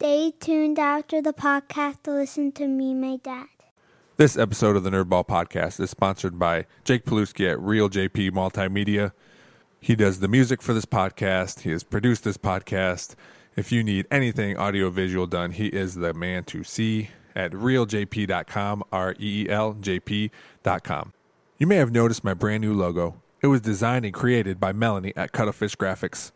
Stay tuned after the podcast to listen to me, my dad. This episode of the Nerdball Podcast is sponsored by Jake Paluski at Reel JP Multimedia. He does the music for this podcast. He has produced this podcast. If you need anything audiovisual done, he is the man to see at reeljp.com, R E E L J P.com. You may have noticed my brand new logo. It was designed and created by Melanie at Cuttlefish Graphics.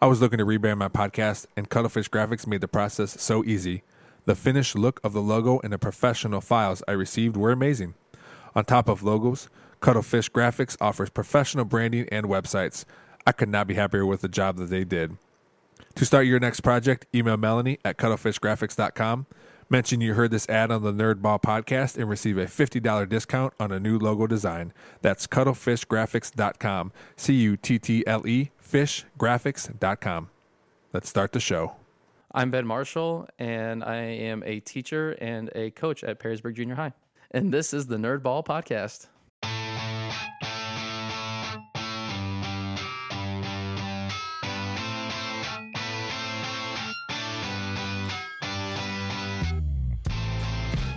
I was looking to rebrand my podcast, and Cuttlefish Graphics made the process so easy. The finished look of the logo and the professional files I received were amazing. On top of logos, Cuttlefish Graphics offers professional branding and websites. I could not be happier with the job that they did. To start your next project, email Melanie at cuttlefishgraphics.com. Mention you heard this ad on the Nerdball podcast and receive a $50 discount on a new logo design. That's cuttlefishgraphics.com. C U T T L E fishgraphics.com. Let's start the show. I'm Ben Marshall, and I am a teacher and a coach at Perrysburg Junior High. And this is the Nerdball Podcast.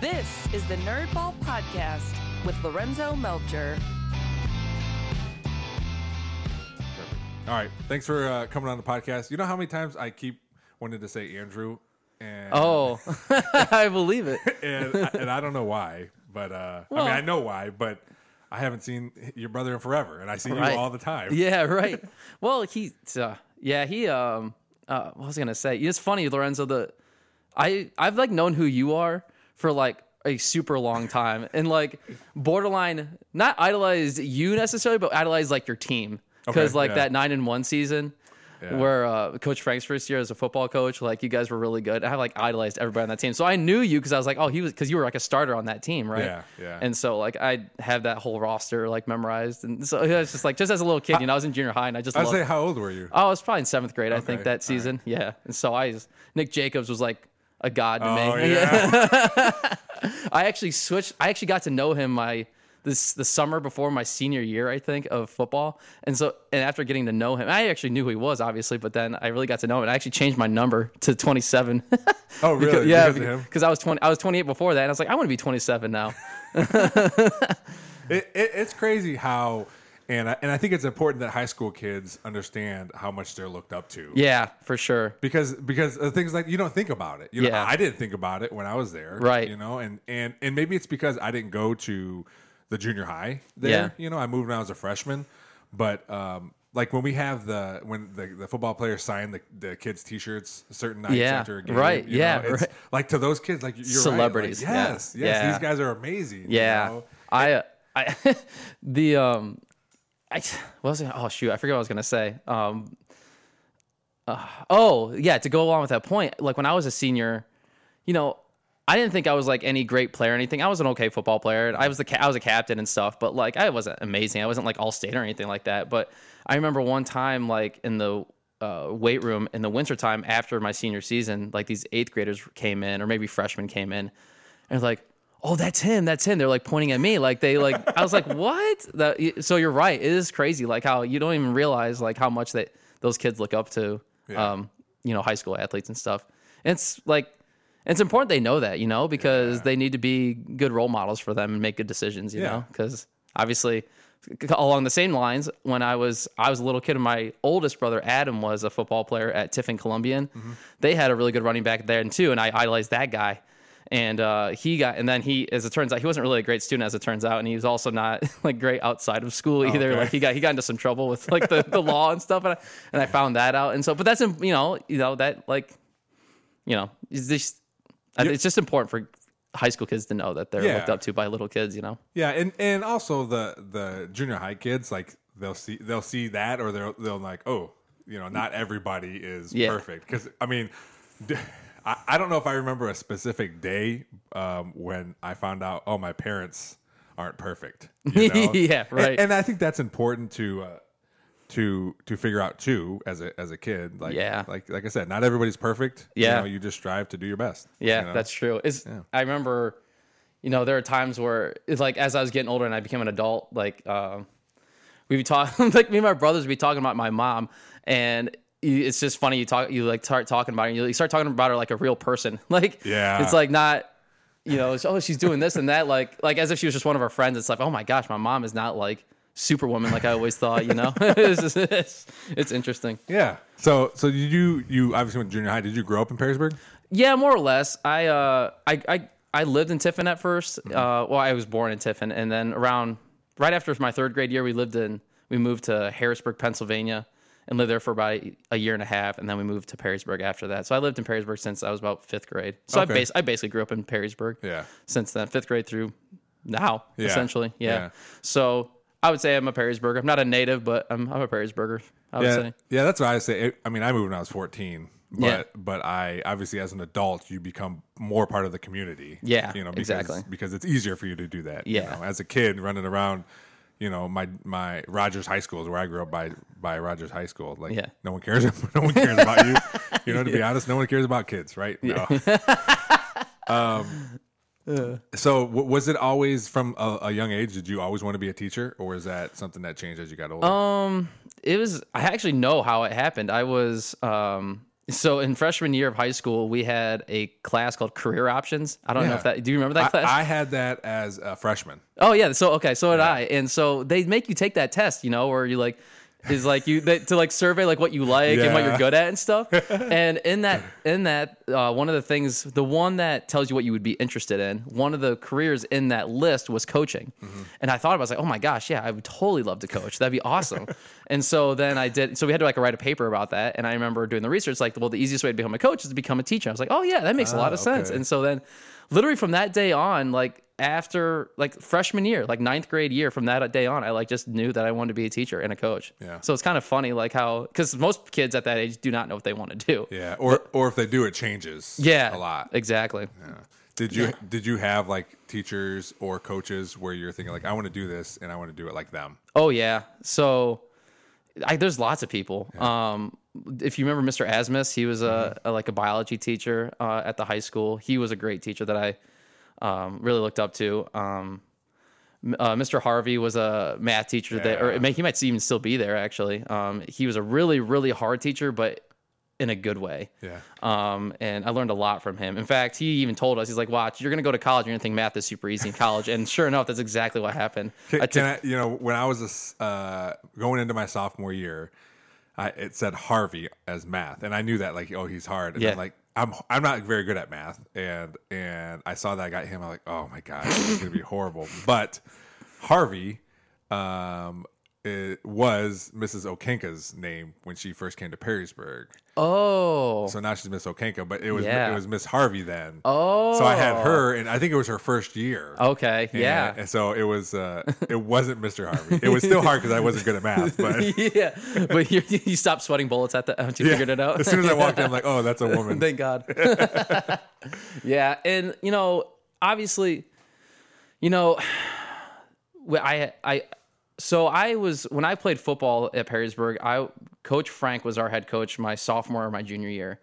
This is the Nerdball Podcast with Lorenzo Melcher. All right. Thanks for uh, coming on the podcast. You know how many times I keep wanting to say Andrew? And, Oh, I believe it. and, I, and I don't know why, but uh, I mean, I know why, but I haven't seen your brother in forever, and I see Right. you all the time. Yeah, right. Well, he, uh, yeah, he, um, uh, what was I gonna say? It's funny, Lorenzo. The, I, I've like known who you are for like a super long time, and like borderline not idolize you necessarily, but idolize like your team because Okay, like yeah. that nine and one season. Yeah. Where uh, Coach Frank's first year as a football coach, like you guys were really good. I had, like idolized everybody on that team, so I knew you because I was like, oh, he was because you were like a starter on that team, right? Yeah, yeah. And so like I have that whole roster like memorized, and so it was just like just as a little kid, you know, I was in junior high and I just I'd loved, say, how old were you? Oh, I was probably in seventh grade, I think, that season. Yeah. And so I was, Nick Jacobs was like a god to oh, me. yeah. I actually switched. I actually got to know him my this the summer before my senior year, I think, of football. And so, and after getting to know him, I actually knew who he was, obviously, but then I really got to know him. And I actually changed my number to 27. oh, really? Because- yeah, Because of him? because I was 20. I was 28 before that, and I was like, I want to be 27 now. It, it, it's crazy how, and I, and I think it's important that high school kids understand how much they're looked up to. yeah, for sure. because because things like you don't think about it. You know, Yeah. I didn't think about it when I was there. Right. You know, and and and maybe it's because I didn't go to the junior high there. Yeah. You know, I moved when I was a freshman, but um. Like when we have the when the, the football players sign the, the kids T-shirts certain nights Yeah, after a game, right, you yeah, know, it's right. like to those kids like you're right, like, Celebrities, yeah, yes, yes, yeah. these guys are amazing. you Yeah, know? I, uh, I, the um, I what was it? Oh shoot, I forget what I was gonna say. Um, uh, oh yeah, to go along with that point, like when I was a senior, you know, I didn't think I was like any great player or anything. I was an okay football player. I was the ca- I was a captain and stuff, but like I wasn't amazing. I wasn't like all state or anything like that. But I remember one time like in the uh, weight room in the wintertime after my senior season, like these eighth graders came in or maybe freshmen came in, and like, oh, that's him, that's him. They're like pointing at me, like they like. I was like, what? That, so you're right. It is crazy, like how you don't even realize like how much that those kids look up to, Yeah. um, you know, high school athletes and stuff. And it's like. It's important they know that, you know, because Yeah. they need to be good role models for them and make good decisions, you Yeah. know, because obviously along the same lines when i was i was a little kid and my oldest brother adam was a football player at tiffin columbian Mm-hmm. they had a really good running back there and too and i idolized that guy and uh, he got and then he as it turns out he wasn't really a great student as it turns out and he was also not like great outside of school either okay. like he got he got into some trouble with like the, the law and stuff and I, and I found that out and so but that's you know you know that like you know it's just It's just important for high school kids to know that they're Yeah. looked up to by little kids you know Yeah, and and also the the junior high kids like they'll see they'll see that or they'll they'll like oh you know not everybody is Yeah. perfect because I mean I, I don't know if I remember a specific day um, when I found out oh my parents aren't perfect you know? Yeah, And- right. and, I think that's important to uh, to to figure out too as a as a kid like Yeah. like like I said not everybody's perfect Yeah. you, know, you just strive to do your best Yeah, you know? that's true. Is I remember, you know, there are times where it's like as I was getting older and I became an adult, like um, we'd be talking, like me and my brothers would be talking about my mom, and it's just funny. You talk, you like start talking about her. You, you start talking about her like a real person. Like, Yeah. it's like not, you know, it's, oh, she's doing this and that. Like, like as if she was just one of our friends. It's like, oh my gosh, my mom is not like superwoman like I always thought. You know, it's, just- it's it's interesting. Yeah. So so did you you obviously went to junior high. Did you grow up in Perrysburg? Yeah, more or less. I uh, I I, I lived in Tiffin at 1st Uh, well, I was born in Tiffin, and then around right after my third grade year, we lived in we moved to Harrisburg, Pennsylvania, and lived there for about a year and a half, and then we moved to Perrysburg after that. So I lived in Perrysburg since I was about fifth grade. So Okay. I bas- I basically grew up in Perrysburg. Yeah. Since then, fifth grade through now, Yeah. essentially. Yeah. Yeah. So I would say I'm a Perrysburger. I'm not a native, but I'm I'm a Perrysburger. I Yeah. say. Yeah. That's what I say. I mean, I moved when I was fourteen. But Yeah. but I obviously as an adult you become more part of the community. Yeah, You know because, exactly. because it's easier for you to do that. you Yeah. know. As a kid running around. You know, my my Rogers High School is where I grew up by by Rogers High School. Like, Yeah. no one cares. no one cares about you. You know, to be honest, no one cares about kids, right? No. um. So, w- was it always from a, a young age? Did you always want to be a teacher, or is that something that changed as you got older? Um, it was. I actually know how it happened. I was um. So in freshman year of high school, we had a class called career options. I don't know if that. Do you remember that class? I, I had that as a freshman. Oh yeah, so okay, so did I. And so they make you take that test, you know, where you like is like you they, to like survey like what you like and what you're good at and stuff. and in that in that uh, one of the things, the one that tells you what you would be interested in, one of the careers in that list was coaching. Mm-hmm. And I thought about, it, I was like, oh my gosh, yeah, I would totally love to coach. That'd be awesome. and so then I did. So we had to like write a paper about that. And I remember doing the research, like, well, the easiest way to become a coach is to become a teacher. I was like, oh yeah, that makes a lot of sense. And so then, literally from that day on, like after like freshman year, like ninth grade year, from that day on, I like just knew that I wanted to be a teacher and a coach. Yeah. So it's kind of funny, like how because most kids at that age do not know what they want to do. Yeah, or or if they do, it changes. Yeah, a lot. Exactly. Yeah. Did you did you have like teachers or coaches where you're thinking like I want to do this and I want to do it like them? Oh yeah. So I, there's lots of people. Um, if you remember Mr. Asmus, he was a, a like a biology teacher uh, at the high school. He was a great teacher that I um, really looked up to. Um, uh, Mr. Harvey was a math teacher or Yeah. may- he might even still be there. Actually, um, he was a really, really hard teacher, but in a good way. Yeah. Um, and I learned a lot from him. In fact, he even told us, he's like, "Watch, you're gonna go to college, you're gonna think math is super easy in college." And sure enough, that's exactly what happened. Can, I can I, you know, when I was a uh, going into my sophomore year, I, it said Harvey as math, and I knew that like, oh, he's hard. And Yeah. I'm like, I'm I'm not very good at math, and and I saw that I got him. I'm like, oh my god, it's gonna be horrible. But Harvey, um, it was Mrs. Okenka's name when she first came to Perrysburg. oh, So now she's Miss Okenka, but it was Yeah. it was Miss Harvey then. Oh. so I had her, and I think it was her first year. Okay, And- yeah. And so it was uh it wasn't Mr. Harvey. It was still hard because I wasn't good at math, but yeah, but you, you stopped sweating bullets at the once you yeah. figured it out. As soon as I walked in, I'm like, oh, that's a woman. Thank God. yeah, and you know, obviously, you know, I I so I was when I played football at Perrysburg. I Coach Frank was our head coach my sophomore or my junior year,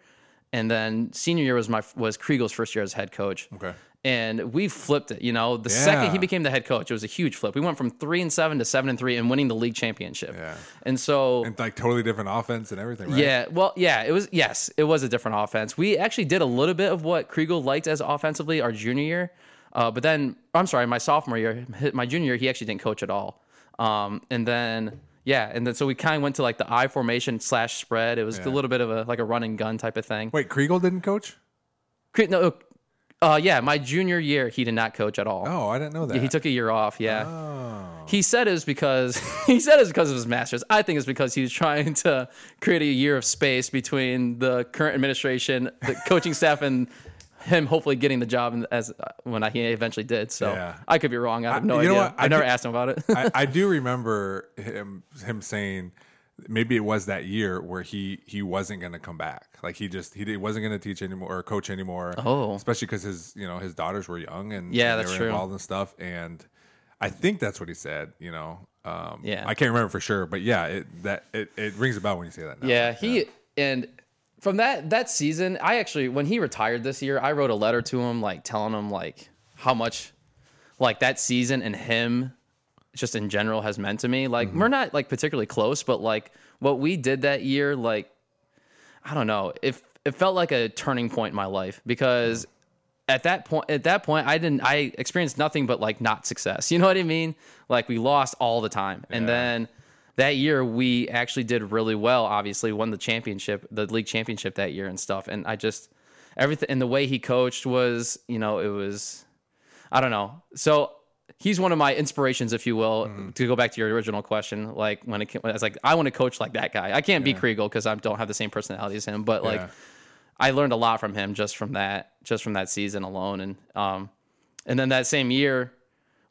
and then senior year was my was Kriegel's first year as head coach. Okay. And we flipped it. You know, the second he became the head coach, it was a huge flip. We went from three and seven to seven and three, and winning the league championship. Yeah. And so and like totally different offense and everything, right? yeah, well, yeah, it was. Yes, it was a different offense. We actually did a little bit of what Kriegel liked as offensively our junior year, uh, but then I'm sorry, my sophomore year, my junior year, he actually didn't coach at all. Um, and then yeah, and then so we kind of went to like the I formation slash spread. It was Yeah. a little bit of a like a run and gun type of thing. Wait, Kriegel didn't coach? Krie- No, uh, yeah, my junior year he did not coach at all. Oh, I didn't know that. He took a year off. Yeah. Oh. He said it was because he said it was because of his masters. I think it's because he was trying to create a year of space between the current administration, the coaching staff, and him hopefully getting the job as when I, he eventually did. So Yeah. I could be wrong. I have I- no know idea. I I never do- asked him about it. I, I do remember him him saying maybe it was that year where he he wasn't going to come back. Like he just he wasn't going to teach anymore or coach anymore. Oh. especially because his you know his daughters were young and Yeah, and they that's were true. involved in stuff. And I think that's what he said. You know, um, Yeah. I can't remember for sure, but yeah, it that it, it rings a bell when you say that. Now. Yeah, he and from that that season, I actually when he retired this year, I wrote a letter to him like telling him like how much like that season and him just in general has meant to me. Like mm-hmm. we're not like particularly close, but like what we did that year like I don't know. If it felt like a turning point in my life because at that point at that point I didn't I experienced nothing but like not success. You know what I mean? Like we lost all the time. And then that year we actually did really well, obviously won the championship, the league championship that year and stuff. And I just everything and the way he coached was, you know, it was I don't know. So he's one of my inspirations, if you will, Mm-hmm. to go back to your original question. Like when it, came- I was like, I want to coach like that guy. I can't be Kriegel because I don't have the same personality as him, but like Yeah. I learned a lot from him just from that, just from that season alone. And um, and then that same year,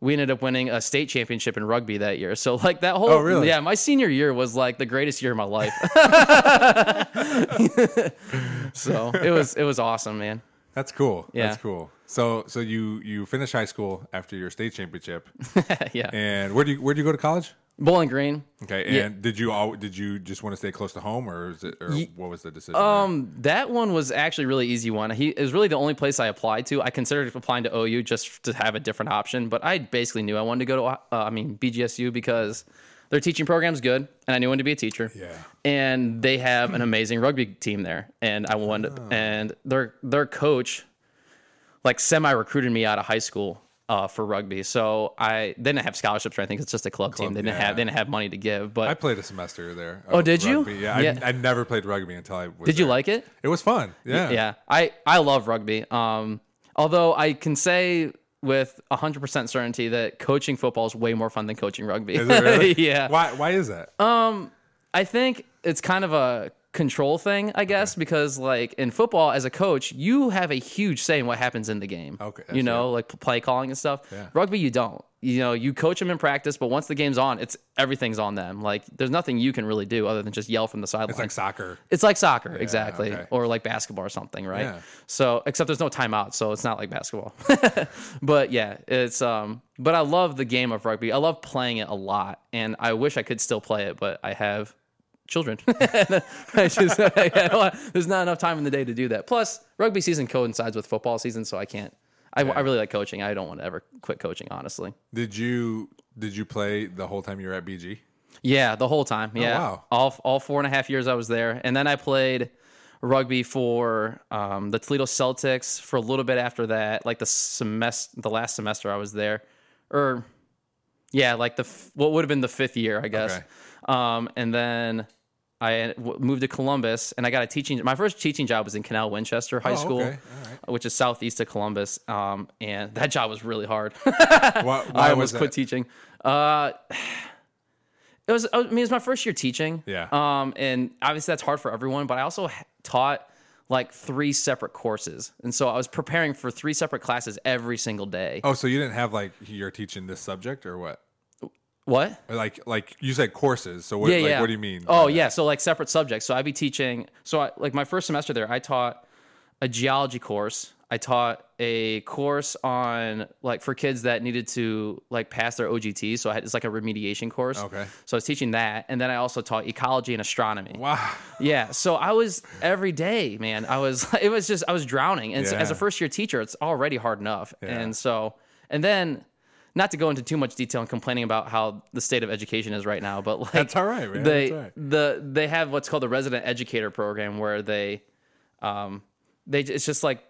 we ended up winning a state championship in rugby that year. So like that whole, Oh, really? yeah, my senior year was like the greatest year of my life. so it was it was awesome, man. That's cool. Yeah. That's cool. So so you you finish high school after your state championship, yeah, and where do you where do you go to college? Bowling Green. Okay, and Yeah. did you all did you just want to stay close to home, or is it or Ye- what was the decision? there? Um, that one was actually a really easy one. He it was really the only place I applied to. I considered applying to OU just to have a different option, but I basically knew I wanted to go to uh, I mean BGSU because their teaching program's good, and I knew I wanted to be a teacher. Yeah. and they have an amazing rugby team there, and I wanted and their their coach like semi recruited me out of high school. Uh, for rugby, so I they didn't have scholarships or anything. It's just a club, team. They didn't yeah. have they didn't have money to give. But I played a semester there. Oh, did you? Yeah, Yeah. I, I never played rugby until I was. did you there. like it? It was fun. Yeah, yeah i i love rugby um although i can say with 100% certainty that coaching football is way more fun than coaching rugby Is it really? yeah Why? Why is that? Um i think it's kind of a control thing i guess because like in football as a coach you have a huge say in what happens in the game Okay, you know right. like play calling and stuff Yeah. rugby you don't you know you coach them in practice but once the game's on it's everything's on them like there's nothing you can really do other than just yell from the sideline It's like soccer. It's like soccer, exactly, okay. or like basketball or something, right? Yeah. So, except there's no timeout, so it's not like basketball. but yeah, it's um. But I love the game of rugby. I love playing it a lot, and I wish I could still play it, but I have children. I just, I there's not enough time in the day to do that. Plus, rugby season coincides with football season, so I can't. I, I really like coaching. I don't want to ever quit coaching, honestly. Did you did you play the whole time you were at BG? Yeah, the whole time. Yeah, Oh, wow. all all four and a half years I was there, and then I played rugby for um, the Toledo Celtics for a little bit after that, like the semester, the last semester I was there, or yeah, like the f- what would have been the fifth year, I guess. Okay. Um, and then I moved to Columbus, and I got a teaching. My first teaching job was in Canal Winchester High Oh, School, okay. Right. which is southeast of Columbus. Um, and that job was really hard. Why, why I was almost quit teaching. Uh, it was. I mean, it was my first year teaching. Yeah. Um, and obviously that's hard for everyone. But I also taught like three separate courses, and so I was preparing for three separate classes every single day. Oh, so you didn't have like you're teaching this subject or what? What? Like like you said courses. So what? yeah, like, yeah. What do you mean? Oh, that? yeah. So like separate subjects. So I'd be teaching. So I, like my first semester there, I taught a geology course. I taught a course on like for kids that needed to like pass their OGT. So I had it's like a remediation course. Okay. So I was teaching that, and then I also taught ecology and astronomy. Wow. Yeah, so I was every day, man. I was it was just I was drowning, and so as a first year teacher, it's already hard enough. Yeah. And so, and then, not to go into too much detail and complaining about how the state of education is right now, but like That's all right, man. They all right. the they have what's called the resident educator program where they, um, they it's just like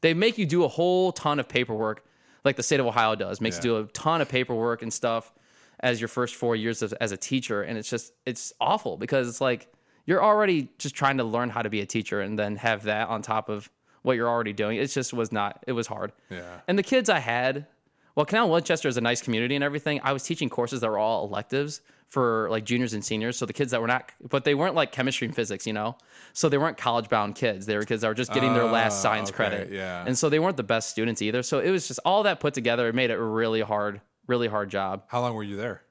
they make you do a whole ton of paperwork, like the state of Ohio does, makes Yeah. you do a ton of paperwork and stuff as your first four years as, as a teacher, and it's just it's awful because it's like you're already just trying to learn how to be a teacher and then have that on top of what you're already doing. It just was not. It was hard. Yeah. And the kids I had, well, Canal Winchester is a nice community and everything. I was teaching courses that were all electives for like juniors and seniors. So the kids that were not, but they weren't like chemistry and physics, you know? So they weren't college bound kids. They were kids that were just getting their last Ah, science okay, credit. yeah. And so they weren't the best students either. So it was just all that put together. It made it a really hard, really hard job. How long were you there?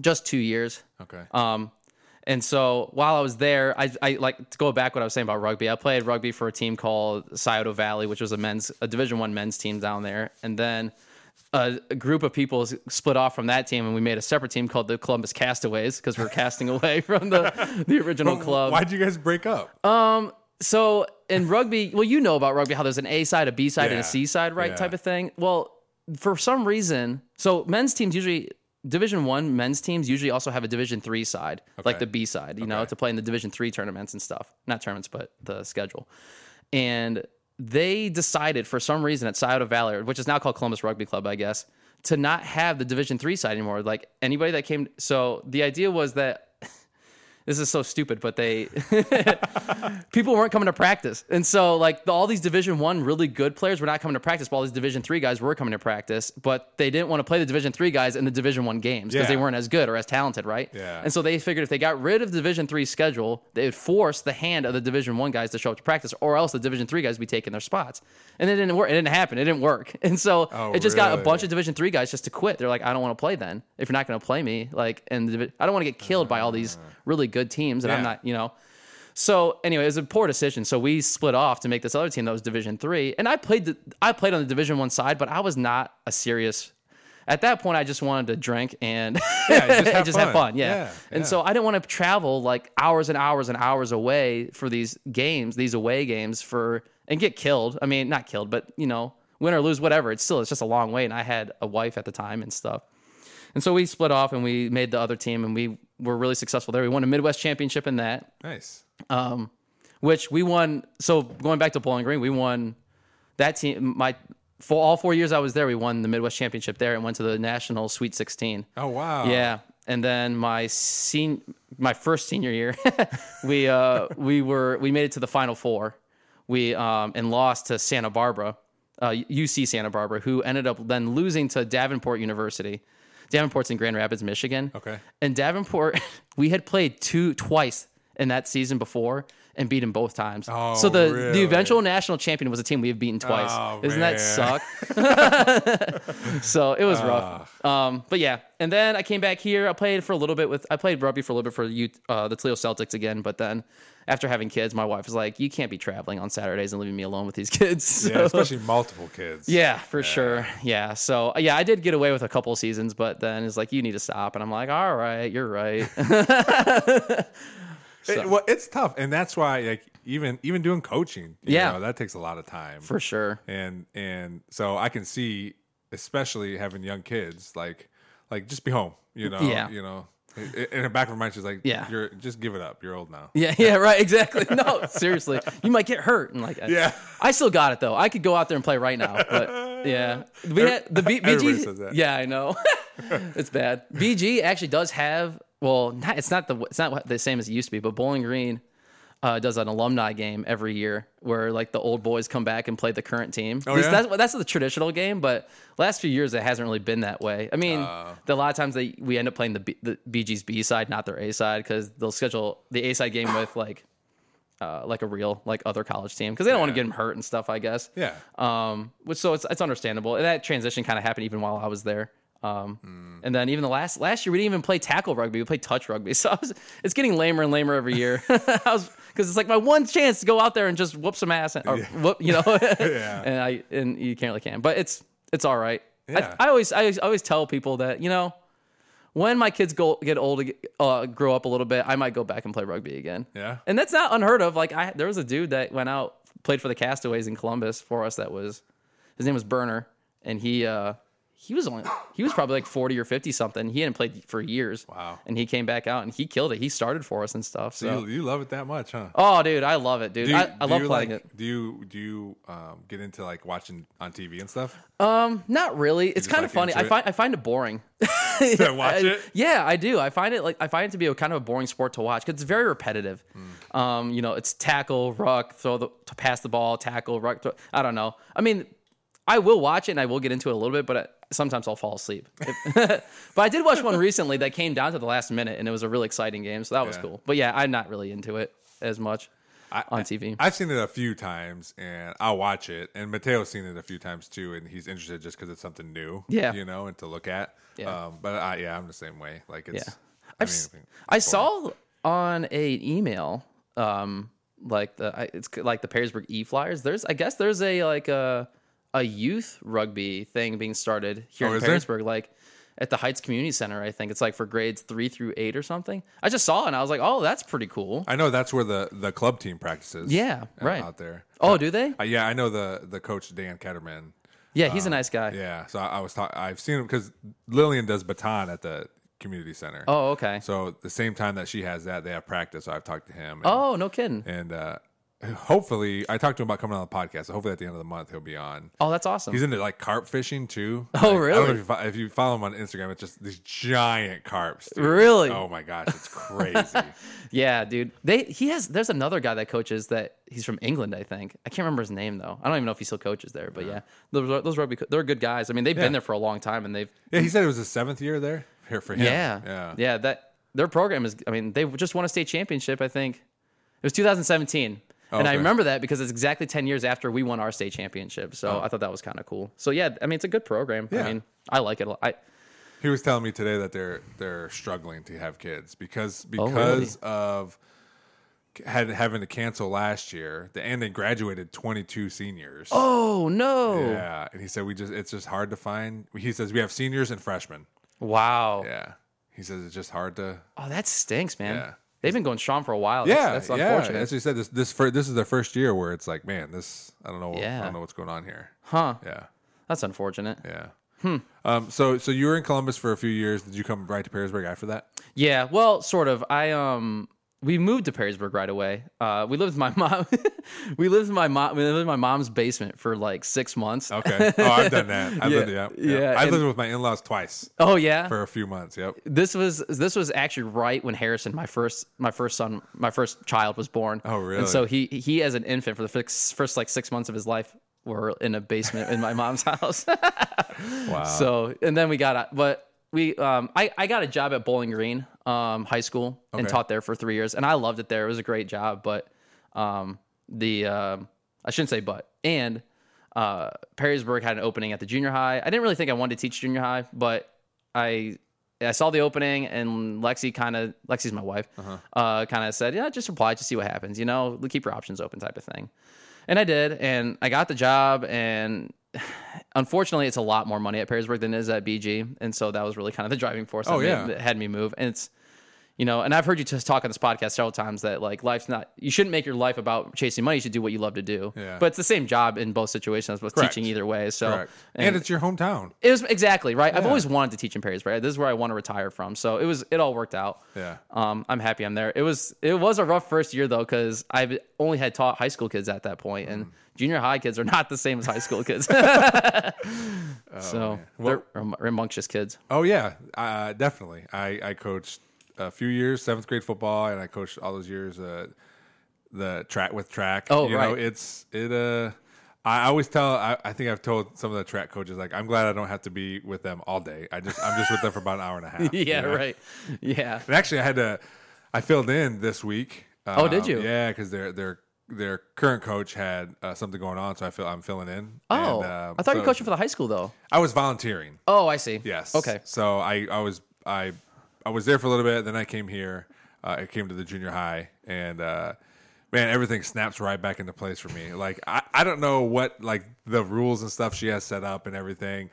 Just two years. Okay. Um, and so while I was there, I, I like to go back what I was saying about rugby. I played rugby for a team called Scioto Valley, which was a men's, a Division One men's team down there. And then a, a group of people split off from that team, and we made a separate team called the Columbus Castaways because we are casting away from the the original club. Why'd you guys break up? Um, so in rugby, well, you know about rugby how there's an A side, a B side, and a C side, right? Yeah. Type of thing. Well, for some reason, so men's teams usually Division One men's teams usually also have a Division Three side, like the B side, you know, to play in the Division Three tournaments and stuff. Not tournaments, but the schedule. And they decided for some reason at Scioto Valley, which is now called Columbus Rugby Club, I guess, to not have the Division Three side anymore. Like anybody that came, so the idea was that this is so stupid, but they people weren't coming to practice, and so like all these Division One really good players were not coming to practice, but all these Division Three guys were coming to practice, but they didn't want to play the Division Three guys in the Division One games because Yeah. they weren't as good or as talented, right? Yeah. And so they figured if they got rid of the Division Three schedule, they would force the hand of the Division One guys to show up to practice, or else the Division Three guys would be taking their spots. And it didn't work. It didn't happen. It didn't work. And so Oh, it just got a bunch of Division Three guys just to quit. They're like, I don't want to play then. If you're not going to play me, like, and the I don't want to get killed by all these ah. really good teams, and I'm not, you know. So anyway, it was a poor decision. So we split off to make this other team that was Division Three, and I played the I played on the Division One side, but I was not a serious. At that point, I just wanted to drink and Yeah, just have just have fun. fun. Yeah. Yeah, And yeah. so I didn't want to travel like hours and hours and hours away for these games, these away games for and get killed. I mean, not killed, but you know, win or lose, whatever. It's still it's just a long way. And I had a wife at the time and stuff. And so we split off and we made the other team and we were really successful there. We won a Midwest championship in that Nice. which we won. So going back to Bowling Green, we won that team. My for all four years I was there, we won the Midwest Championship there and went to the national Sweet 16. Oh wow. Yeah, and then my sen- my first senior year, we uh we were we made it to the Final Four. We um and lost to Santa Barbara, uh, UC Santa Barbara, who ended up then losing to Davenport University. Davenport's in Grand Rapids, Michigan. Okay. And Davenport, we had played two twice in that season before and beat him both times. Oh, so the really? the eventual national champion was a team we have beaten twice. Oh, Isn't man. that suck? so it was rough. Um, but yeah, and then I came back here. I played for a little bit with I played rugby for a little bit for the uh, the Toledo Celtics again. But then after having kids, my wife was like, "You can't be traveling on Saturdays and leaving me alone with these kids." Yeah, especially multiple kids. yeah, for sure. Yeah. So yeah, I did get away with a couple seasons, but then it's like you need to stop, and I'm like, all right, you're right. It- well, it's tough, and that's why like even even doing coaching, you Yeah. know, that takes a lot of time. for sure. and and so I can see, especially having young kids, like like just be home, you know, Yeah. you know. In the back of my mind, she's like, Yeah. you're just give it up. You're old now." Yeah, yeah, right, exactly. No, seriously, you might get hurt, and like, Yeah. I still got it though. I could go out there and play right now, but yeah, we had the B- BG. Yeah, I know, it's bad. BG actually does have. Well, not, it's not the it's not the same as it used to be, but Bowling Green uh, does an alumni game every year where like the old boys come back and play the current team. Oh, yeah? that's that's the traditional game, but last few years it hasn't really been that way. I mean, Uh. the, a lot of times they we end up playing the, B, the BG's B side, not their A side, because they'll schedule the A side game with like uh, like a real like other college team because they don't want to get them hurt and stuff. I guess. Yeah, Um, which so it's it's understandable. And that transition kind of happened even while I was there. Um, Hmm. and then even the last last year we didn't even play tackle rugby. We played touch rugby. So I was, it's getting lamer and lamer every year. Because it's like my one chance to go out there and just whoop some ass or whoop, you know. Yeah. And I and you can't really can, but it's it's all right. Yeah. I, I always, I always tell people that you know. When my kids go get old, uh, grow up a little bit, I might go back and play rugby again. Yeah. and that's not unheard of. Like I, there was a dude that went out, played for the Castaways in Columbus for us. That was his name was Burner, and he uh, he was only he was probably like forty or fifty something. He hadn't played for years. Wow. And he came back out and he killed it. He started for us and stuff. So, so you, you love it that much, huh? oh, dude, I love it, dude. You, I, I love you, playing like, it. Do you do you um, get into like watching on TV and stuff? Um, not really. It's kind like, of funny. I it? find I find it boring. To watch I- it? Yeah, I do. I find it like I find it to be a kind of a boring sport to watch because it's very repetitive. Hmm. Um, you know, it's tackle, ruck, throw the to pass the ball, tackle, ruck. Throw, I don't know. I mean, I will watch it and I will get into it a little bit, but I, sometimes I'll fall asleep. but I did watch one recently that came down to the last minute and it was a really exciting game, so that was Yeah. cool. But yeah, I'm not really into it as much I, on TV. I've seen it a few times, and I'll watch it. And Mateo's seen it a few times too, and he's interested just because it's something new. Yeah. you know, and to look at. Yeah. Um, but I, yeah, I'm the same way. Like it's. Yeah. I mean, s- I saw on a email, um, like the I- it's like the Perrysburg E Flyers. There's I guess there's a like a a youth rugby thing being started here Oh, in there? Perrysburg, like at the Heights Community Center. I think it's like for grades three through eight or something. I just saw it and I was like, oh, that's pretty cool. I know that's where the the club team practices. Yeah, uh, right. out there. Oh, do they? Uh, yeah, I know the the coach Dan Ketterman. Yeah, he's a nice guy. Yeah, so I, I was talking. I've seen him because Lillian does baton at the community center. Oh, okay. So the same time that she has that, they have practice. So I've talked to him. And, Oh, no kidding. and uh, hopefully, I talked to him about coming on the podcast. So hopefully, at the end of the month, he'll be on. Oh, that's awesome. He's into like carp fishing too. Oh, Like, I don't know really? if you, fo- if you follow him on Instagram, it's just these giant carps. dude. Really? Oh my gosh, it's crazy. Yeah, dude. They he has there's another guy that coaches that he's from England, I think. I can't remember his name though. I don't even know if he still coaches there, but yeah. Those those rugby they're good guys. I mean, they've Yeah. been there for a long time and they've yeah, he said it was his seventh year there here for him. yeah. yeah, Yeah, that their program is I mean, they just won a state championship, I think. It was 2017. Oh, and I remember that because it's exactly 10 years after we won our state championship. So Oh. I thought that was kind of cool. So yeah, I mean, it's a good program. Yeah. I mean, I like it. a lot. I He was telling me today that they're they're struggling to have kids because Oh, really? because of had having to cancel last year, the and they graduated twenty two seniors. Oh, no. Yeah, and he said we just it's just hard to find. He says we have seniors and freshmen. Wow. Yeah, he says it's just hard to. Oh, that stinks, man. Yeah. They've been going strong for a while. Yeah, That's, that's yeah. unfortunate. As you said, this this fir- this is their first year where it's like, man, this I don't know, yeah. I don't know what's going on here. Huh. Yeah, That's unfortunate. yeah. Hmm. Um. So so you were in Columbus for a few years. Did you come right to Perrysburg after that? Yeah, well, sort of. I um we moved to Perrysburg right away. Uh we lived with my mom we lived in my mom we lived in my mom's basement for like 6 months. Okay. Oh, I've done that. I've Yeah, lived, yeah, yeah. yeah, I've lived with my in-laws twice Oh yeah. for a few months. Yep. this was this was actually right when Harrison, my first my first son, my first child was born. Oh, really? And so he he as an infant for the first, first like 6 months of his life were in a basement in my mom's house. Wow. So and then we got but we um I, I got a job at Bowling Green um high school and taught there for three years and I loved it there. It was a great job, but um the um I shouldn't say but and uh Perrysburg had an opening at the junior high. I didn't really think I wanted to teach junior high, but I I saw the opening and Lexi kind of Lexi's my wife Uh-huh. uh kind of said yeah just apply to see what happens you know keep your options open type of thing and I did, and I got the job, and unfortunately, it's a lot more money at Perrysburg than it is at BG, and so that was really kind of the driving force that, Oh, made- yeah. that had me move. And it's, you know, and I've heard you just talk on this podcast several times that like life's not, you shouldn't make your life about chasing money. You should do what you love to do. Yeah. But it's the same job in both situations with teaching either way. So, Correct. And, it's your hometown. it was exactly right. I've always wanted to teach in Perrysburg. This is where I want to retire from. So it was, it all worked out. Yeah. Um, I'm happy I'm there. It was it was a rough first year though because I only had taught high school kids at that point, and Mm. junior high kids are not the same as high school kids. so Well- they're ram- rambunctious kids. Oh yeah, uh, definitely. I I coached a few years seventh grade football, and I coached all those years uh, the track with track. Oh, you know, right. it's it. Uh, I always tell. I, I think I've told some of the track coaches like I'm glad I don't have to be with them all day. I just I'm just with them for about an hour and a half. you yeah, know? right. Yeah. And actually, I had to. I filled in this week. Oh, did Um, you? Yeah, because their their their current coach had uh, something going on, so I feel I'm filling in. Oh, And, um, I thought you so were coaching for the high school though. I was volunteering. Oh, I see. Yes. Okay. So I, I was I I was there for a little bit. Then I came here. Uh, I came to the junior high, and uh, man, everything snaps right back into place for me. Like I, I don't know what like the rules and stuff she has set up and everything.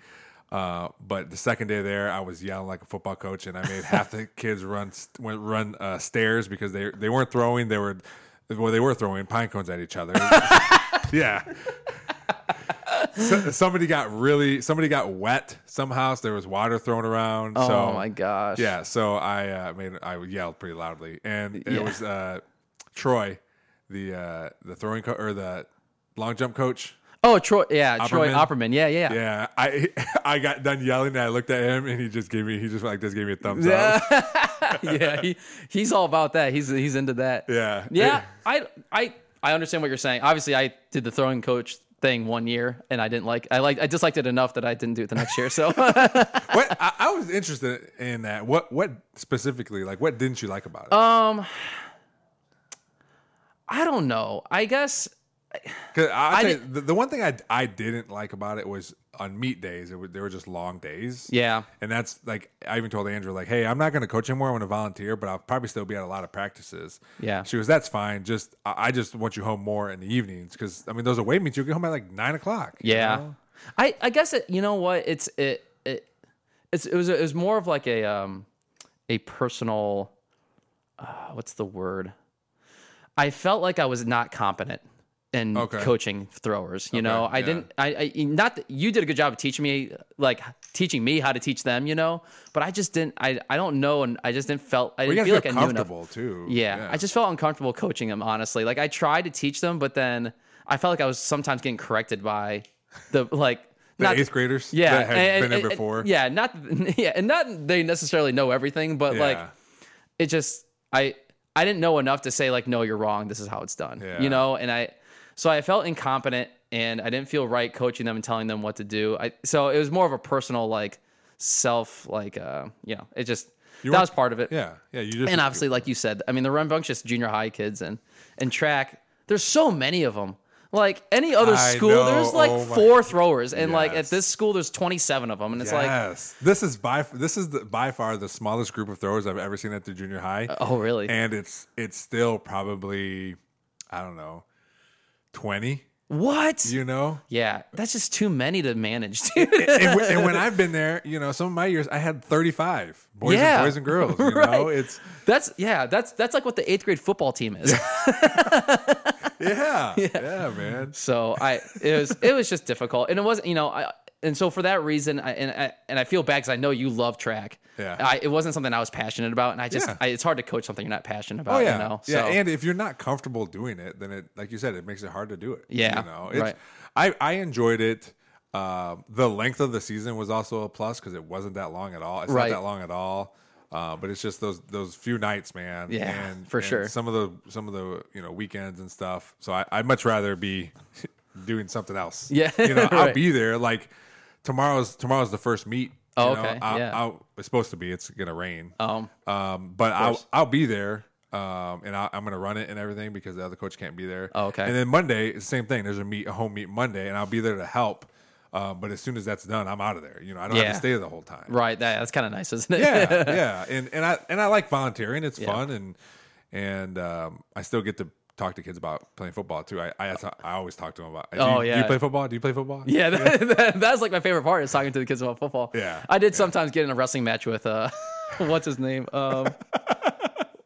Uh, but the second day there, I was yelling like a football coach, and I made half the kids run went- run uh, stairs because they they weren't throwing. They were well, they were throwing pine cones at each other. yeah. So- somebody got really somebody got wet somehow. So there was water thrown around. Oh so, my gosh. Yeah, so I uh, made I yelled pretty loudly, and it Yeah. was uh, Troy, the uh, the throwing co- or the long jump coach. Oh, Troy. Yeah, Troy Opperman? Opperman. Yeah, yeah. Yeah, I I got done yelling, and I looked at him, and he just gave me he just like just gave me a thumbs up. yeah, he, he's all about that. He's he's into that. Yeah, Yeah, I I I understand what you're saying. Obviously, I did the throwing coach thing one year, and I didn't like. I like. I disliked it enough that I didn't do it the next year. So what I, I was interested in that. What what specifically like what didn't you like about it? um, I don't know. I guess I, did- the, the one thing I I didn't like about it was on meet days. It they were just long days. yeah. And that's like I even told Andrew like, hey, I'm not going to coach anymore. I'm going to volunteer, but I'll probably still be at a lot of practices. Yeah. She goes, that's fine. Just I I just want you home more in the evenings because I mean those away meets you get home at like nine o'clock. Yeah, know? I I guess it. You know what? It's it it it's it was it was more of like a um a personal. Uh, what's the word? I felt like I was not competent and Okay. coaching throwers. You know, I yeah. didn't. I, I not that you did a good job of teaching me, like teaching me how to teach them. You know, but I just didn't. I I don't know, and I just didn't felt. I Well, didn't feel like I knew enough. too. Yeah, I just felt uncomfortable coaching them. Honestly, like I tried to teach them, but then I felt like I was sometimes getting corrected by the like the not eighth graders. yeah, that had and- been there and- before. yeah, not yeah, and not they necessarily know everything, but like it just I I didn't know enough to say like no, you're wrong. This is how it's done. Yeah. You know, and I so I felt incompetent and I didn't feel right coaching them and telling them what to do. I so it was more of a personal like self like uh you know it just that weren't- was part of it. yeah, yeah. You just And obviously, like you said, I mean, the rambunctious junior high kids and and track. There's so many of them. Like any other I school, know. there's like Oh four throwers, and like at this school, there's 27 of them, and it's like, this is by this is the, by far the smallest group of throwers I've ever seen at the junior high. oh really? and it's it's still probably I don't know twenty. what? You know, yeah, that's just too many to manage, dude. and, when- and when I've been there, you know, some of my years I had thirty five boys Yeah. and boys and girls. You Right. know, it's that's yeah, that's that's like what the eighth grade football team is. yeah, yeah, man. So I it was it was just difficult, and it wasn't you know I and so for that reason I and I and I feel bad because I know you love track. Yeah. I, it wasn't something I was passionate about, and I just Yeah. I, it's hard to coach something you're not passionate about. Oh yeah, you know? yeah. So- And if you're not comfortable doing it, then it, like you said, it makes it hard to do it. Yeah, you know, it's, right. I I enjoyed it. Um, the length of the season was also a plus because it wasn't that long at all. It's Right. not that long at all. Uh, but it's just those those few nights, man. Yeah, and, for and sure. Some of the some of the you know weekends and stuff. So I, I'd much rather be doing something else. Yeah, you know, I'll be there. Like tomorrow's tomorrow's the first meet. Oh, know. okay, I'll, yeah. I'll, it's supposed to be. It's gonna rain. um, Um, but I'll. I'll be there. Um, and I, I'm gonna run it and everything because the other coach can't be there. Oh, okay. And then Monday, it's the same thing. There's a meet, a home meet Monday, and I'll be there to help. Um, but as soon as that's done, I'm out of there. You know, I don't have to stay there the whole time. right. That, that's kind of nice, isn't it? Yeah, yeah. And and I and I like volunteering. It's Yeah. fun, and and um, I still get to talk to kids about playing football too. I I, I always talk to them about. Do Oh, you, Do yeah. you play football? Do you play football? Yeah, that, that, that's like my favorite part is talking to the kids about football. Yeah, I did sometimes get in a wrestling match with uh, what's his name? Um,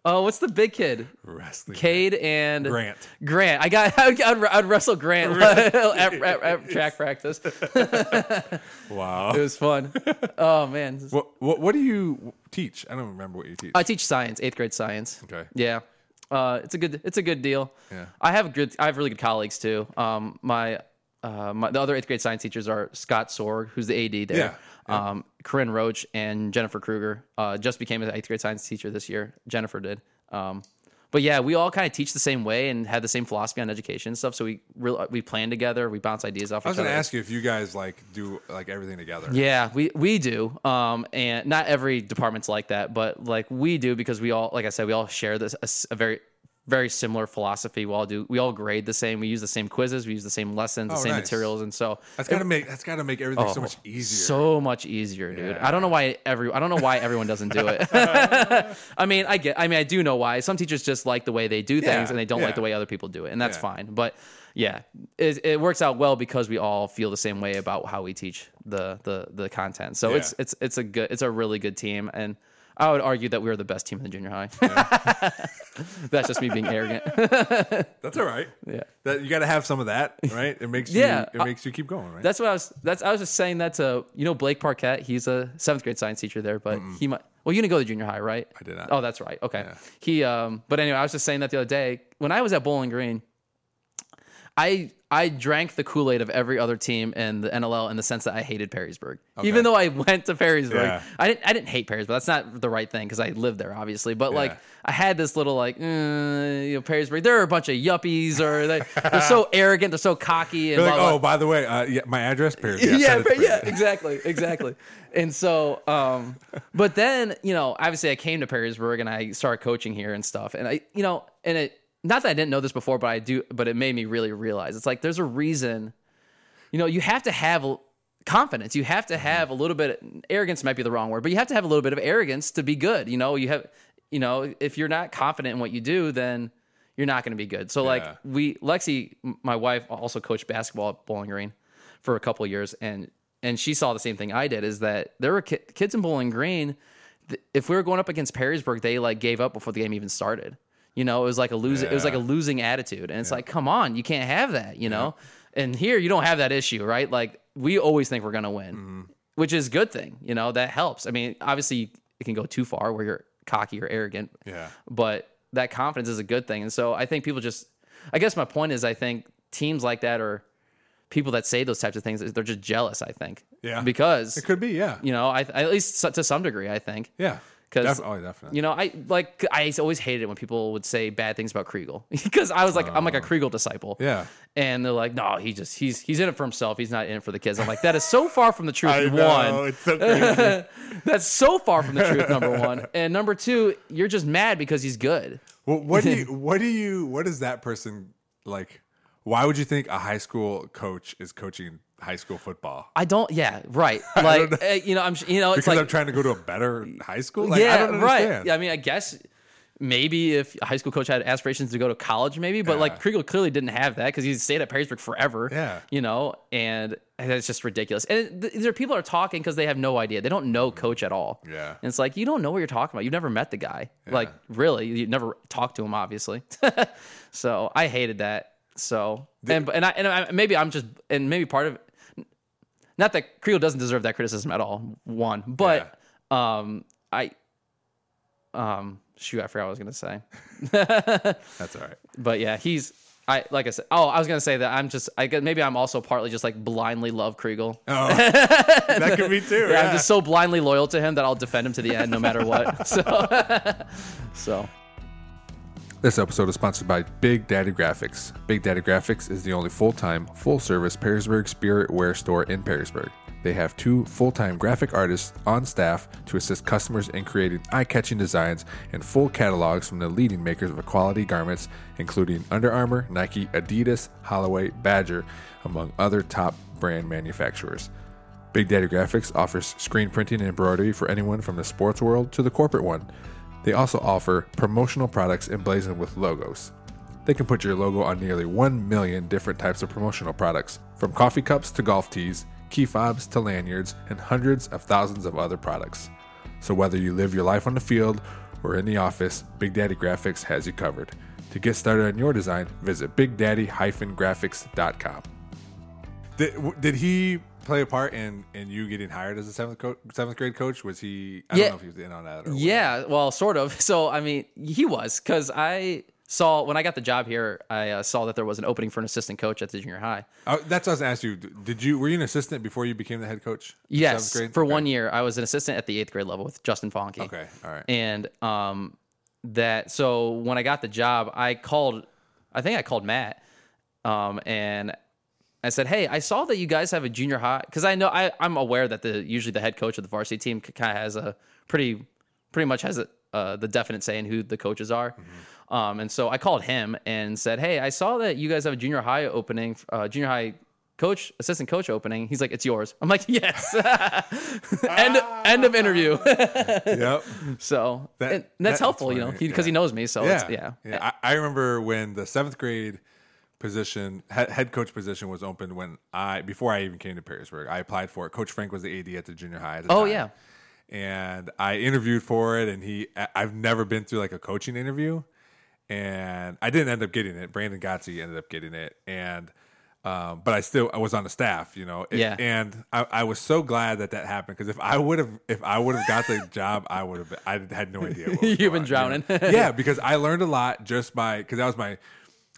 oh, what's the big kid? Wrestling. Cade and Grant. Grant. I got. I'd, I'd, I'd wrestle Grant at, at, at track practice. Wow. It was fun. Oh man, What, what what do you teach? I don't remember what you teach. I teach science, eighth grade science. Okay. Yeah. Uh, it's a good it's a good deal. Yeah. I have good I have really good colleagues too. Um, my uh, my, the other eighth grade science teachers are Scott Sorg, who's the AD there. Yeah, yeah. Um, Corinne Roach and Jennifer Kruger uh, just became an eighth grade science teacher this year. Jennifer did. Um, but yeah, we all kind of teach the same way and have the same philosophy on education and stuff. So we really, we plan together. We bounce ideas off I was going to ask you if you guys like do like everything together. Yeah, we we do. Um, and not every department's like that, but like we do because we all, like I said, we all share this a very very similar philosophy. We all do. We all grade the same. We use the same quizzes. We use the same lessons, the Oh, same nice. materials, and so That's got to make that's got to make everything so oh, much easier. so much easier, dude. Yeah. I don't know why every I don't know why everyone doesn't do it. I mean, I get. I mean, I do know why. Some teachers just like the way they do things, Yeah, and they don't yeah. like the way other people do it, and that's fine. But yeah, it, it works out well because we all feel the same way about how we teach the the the content. So it's it's it's a good it's a really good team, and I would argue that we are the best team in the junior high. that's just me being arrogant. That's all right. Yeah. That you got to have some of that, right? It makes you Yeah, it I- makes you keep going, right? That's what I was. That's I was just saying that to you know Blake Parquette. He's a seventh grade science teacher there, but he might. Well, you didn't go to junior high, right? I did not. Oh, that's right. Okay. Yeah. He. Um. But anyway, I was just saying that the other day when I was at Bowling Green. I I drank the Kool Aid of every other team in the NLL in the sense that I hated Perrysburg. Even though I went to Perrysburg, Yeah. I didn't I didn't hate Perrysburg. That's not the right thing because I lived there, obviously. But like I had this little like uh, you know Perrysburg. They're a bunch of yuppies, or they, they're so arrogant, they're so cocky, and like, blah, blah. oh, by the way, uh, yeah, my address, Paris. yeah, send it to but- yeah, exactly, exactly. and so, um, but then you know, obviously, I came to Perrysburg and I started coaching here and stuff, and I, you know, and it not that I didn't know this before, but I do, but it made me really realize it's like there's a reason, you know, you have to have confidence, you have to mm-hmm. have a little bit arrogance might be the wrong word, but you have to have a little bit of arrogance to be good. You know, you have, you know, if you're not confident in what you do, then you're not going to be good. So like we Lexi, my wife, also coached basketball at Bowling Green for a couple of years, and and she saw the same thing I did. Is that there were ki- kids in Bowling Green. th- If we were going up against Perrysburg, they like gave up before the game even started. You know, it was like a losing it was like a losing attitude. And it's like, come on, you can't have that, you know? And here you don't have that issue, right? Like we always think we're gonna win. Mm-hmm. Which is a good thing, you know, that helps. I mean, obviously it can go too far where you're cocky or arrogant Yeah. but that confidence is a good thing. And so I think people just, I guess my point is, I think teams like that or people that say those types of things, they're just jealous. I think, Yeah. because It could be, yeah. you know, I at least to some degree, I think, Yeah. 'Cause, Def- oh, definitely. you know, I like I always hated it when people would say bad things about Kriegel because I was like, I'm like a oh. Kriegel disciple, Oh. Yeah. and they're like, no, he just he's he's in it for himself. He's not in it for the kids. I'm like, that is so far from the truth. I one, know. It's so crazy. that's so far from the truth. Number one, and number two, you're just mad because he's good. well, what do you, what do you, what is that person like? Why would you think a high school coach is coaching high school football? I don't. Yeah, right. Like uh, you know, I'm. You know, it's Because like I'm trying to go to a better high school? Like, I yeah, right. Yeah, I mean, I guess maybe if a high school coach had aspirations to go to college, maybe, but like Kriegel clearly didn't have that because he stayed at Perrysburg forever. Yeah. you know, and it's just ridiculous. And th- there are people are talking because they have no idea. They don't know coach at all. Yeah. and it's like you don't know what you're talking about. You've never met the guy. Like really, you never talked to him, obviously. so I hated that. So and and I and I, maybe I'm just and maybe part of not that Kriegel doesn't deserve that criticism at all. One, but um, I um, shoot, I forgot what I was gonna say. That's all right. But yeah, he's I like I said. Oh, I was gonna say that I'm just I guess maybe I'm also partly just like blindly love Kriegel. Oh, that could be too. Yeah, Yeah, I'm just so blindly loyal to him that I'll defend him to the end no matter what. So, so This episode is sponsored by Big Daddy Graphics. Big Daddy Graphics is the only full time, full service Perrysburg Spirit Wear store in Perrysburg. They have two full time graphic artists on staff to assist customers in creating eye catching designs and full catalogs from the leading makers of quality garments, including Under Armour, Nike, Adidas, Holloway, Badger, among other top brand manufacturers. Big Daddy Graphics offers screen printing and embroidery for anyone from the sports world to the corporate one. They also offer promotional products emblazoned with logos. They can put your logo on nearly 1 million different types of promotional products, from coffee cups to golf tees, key fobs to lanyards, and hundreds of thousands of other products. So whether you live your life on the field or in the office, Big Daddy Graphics has you covered. To get started on your design, visit bigdaddy-graphics.com. Did, did he play a part in, in you getting hired as a seventh co- seventh grade coach? Was he? I Yeah. don't know if he was in on that. Or yeah, well, sort of. So I mean, he was because I saw when I got the job here, I uh, saw that there was an opening for an assistant coach at the junior high. Oh, that's what I was going to ask you. Did you were you an assistant before you became the head coach? Yes, for Okay. one year, I was an assistant at the eighth grade level with Justin Fonke. Okay, all right. And um, that so when I got the job, I called. I think I called Matt, um, and I said, "Hey, I saw that you guys have a junior high because I know I, I'm aware that the usually the head coach of the varsity team kind of has a pretty pretty much has a, uh, the definite say in who the coaches are." Um, and so I called him and said, "Hey, I saw that you guys have a junior high opening, uh, junior high coach, assistant coach opening." He's like, "It's yours." I'm like, "Yes." end end of interview. yep. So That- and that's that's helpful, you know, because he, yeah. knows me. So Yeah, it's, yeah, yeah. I, I remember when the seventh grade position, head, coach position, was open when I before I even came to Perrysburg. I applied for it. Coach Frank was the AD at the junior high. The Oh, time. yeah. and I interviewed for it, and he. I've never been through like a coaching interview, and I didn't end up getting it. Brandon Gotzi ended up getting it, and. Um, but I still I was on the staff, you know. It- Yeah. And I, I was so glad that that happened because if I would have if I would have got the job, I would have I had no idea. You've been on, you know? drowning. yeah, because I learned a lot just by because that was my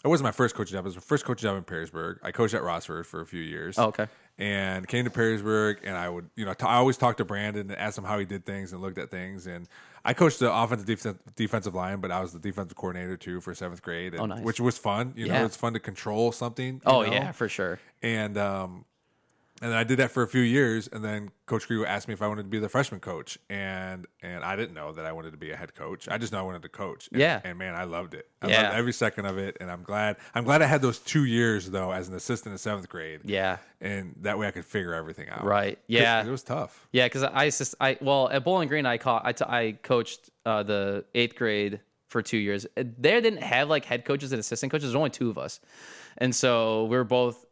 it wasn't my first coaching job. It was my first coaching job in Perrysburg. I coached at Rossford for a few years. Oh, okay. And came to Perrysburg, and I would, you know, t- I always talked to Brandon and asked him how he did things and looked at things. And I coached the offensive defensive, defensive line, but I was the defensive coordinator too for seventh grade, and, Oh, nice. which was fun. You know, it's fun to control something. Oh know? yeah, for sure. and um, and then I did that for a few years, and then Coach Kriegel asked me if I wanted to be the freshman coach, and and I didn't know that I wanted to be a head coach. I just know I wanted to coach. And, Yeah. and man, I loved it. I Yeah. loved every second of it, and I'm glad. I'm glad I had those two years though as an assistant in seventh grade. Yeah. and that way I could figure everything out. Right. Yeah. it was tough. Yeah, because I assist, I well at Bowling Green I caught I, t- I coached uh, the eighth grade for two years. There didn't have like head coaches and assistant coaches. There's only two of us, and so we were both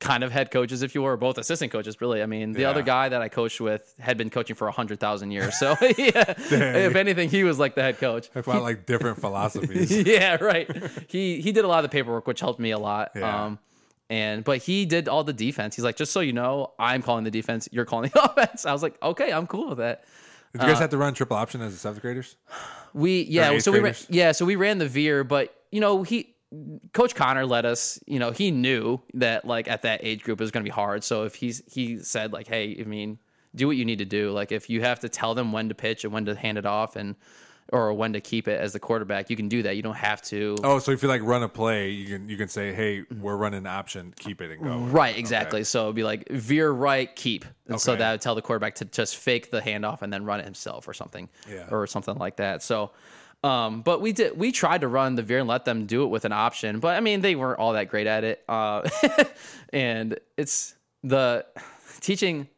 kind of head coaches, if you were, both assistant coaches, really. I mean, the Yeah. other guy that I coached with had been coaching for 100,000 years. So, yeah, if anything, he was like the head coach. About like different philosophies. yeah, right. He he did a lot of the paperwork, which helped me a lot. Yeah. Um, and but he did all the defense. He's like, just so you know, I'm calling the defense. You're calling the offense. I was like, okay, I'm cool with that. Did you guys have to run triple option as a seventh graders? We yeah, so we ran, yeah, so we ran the veer, but you know he. Coach Connor let us, you know, he knew that like at that age group it was going to be hard. So if he's he said like, hey, I mean, do what you need to do. Like if you have to tell them when to pitch and when to hand it off and or when to keep it as the quarterback, you can do that. You don't have to. Oh, so if you like run a play, you can you can say, "Hey, we're running option, keep it and go." Right, exactly. So it'd be like veer right, keep. And so that would tell the quarterback to just fake the handoff and then run it himself or something. Yeah. Or something like that. So um, but we did we tried to run the veer and let them do it with an option, but I mean they weren't all that great at it. Uh, and it's the teaching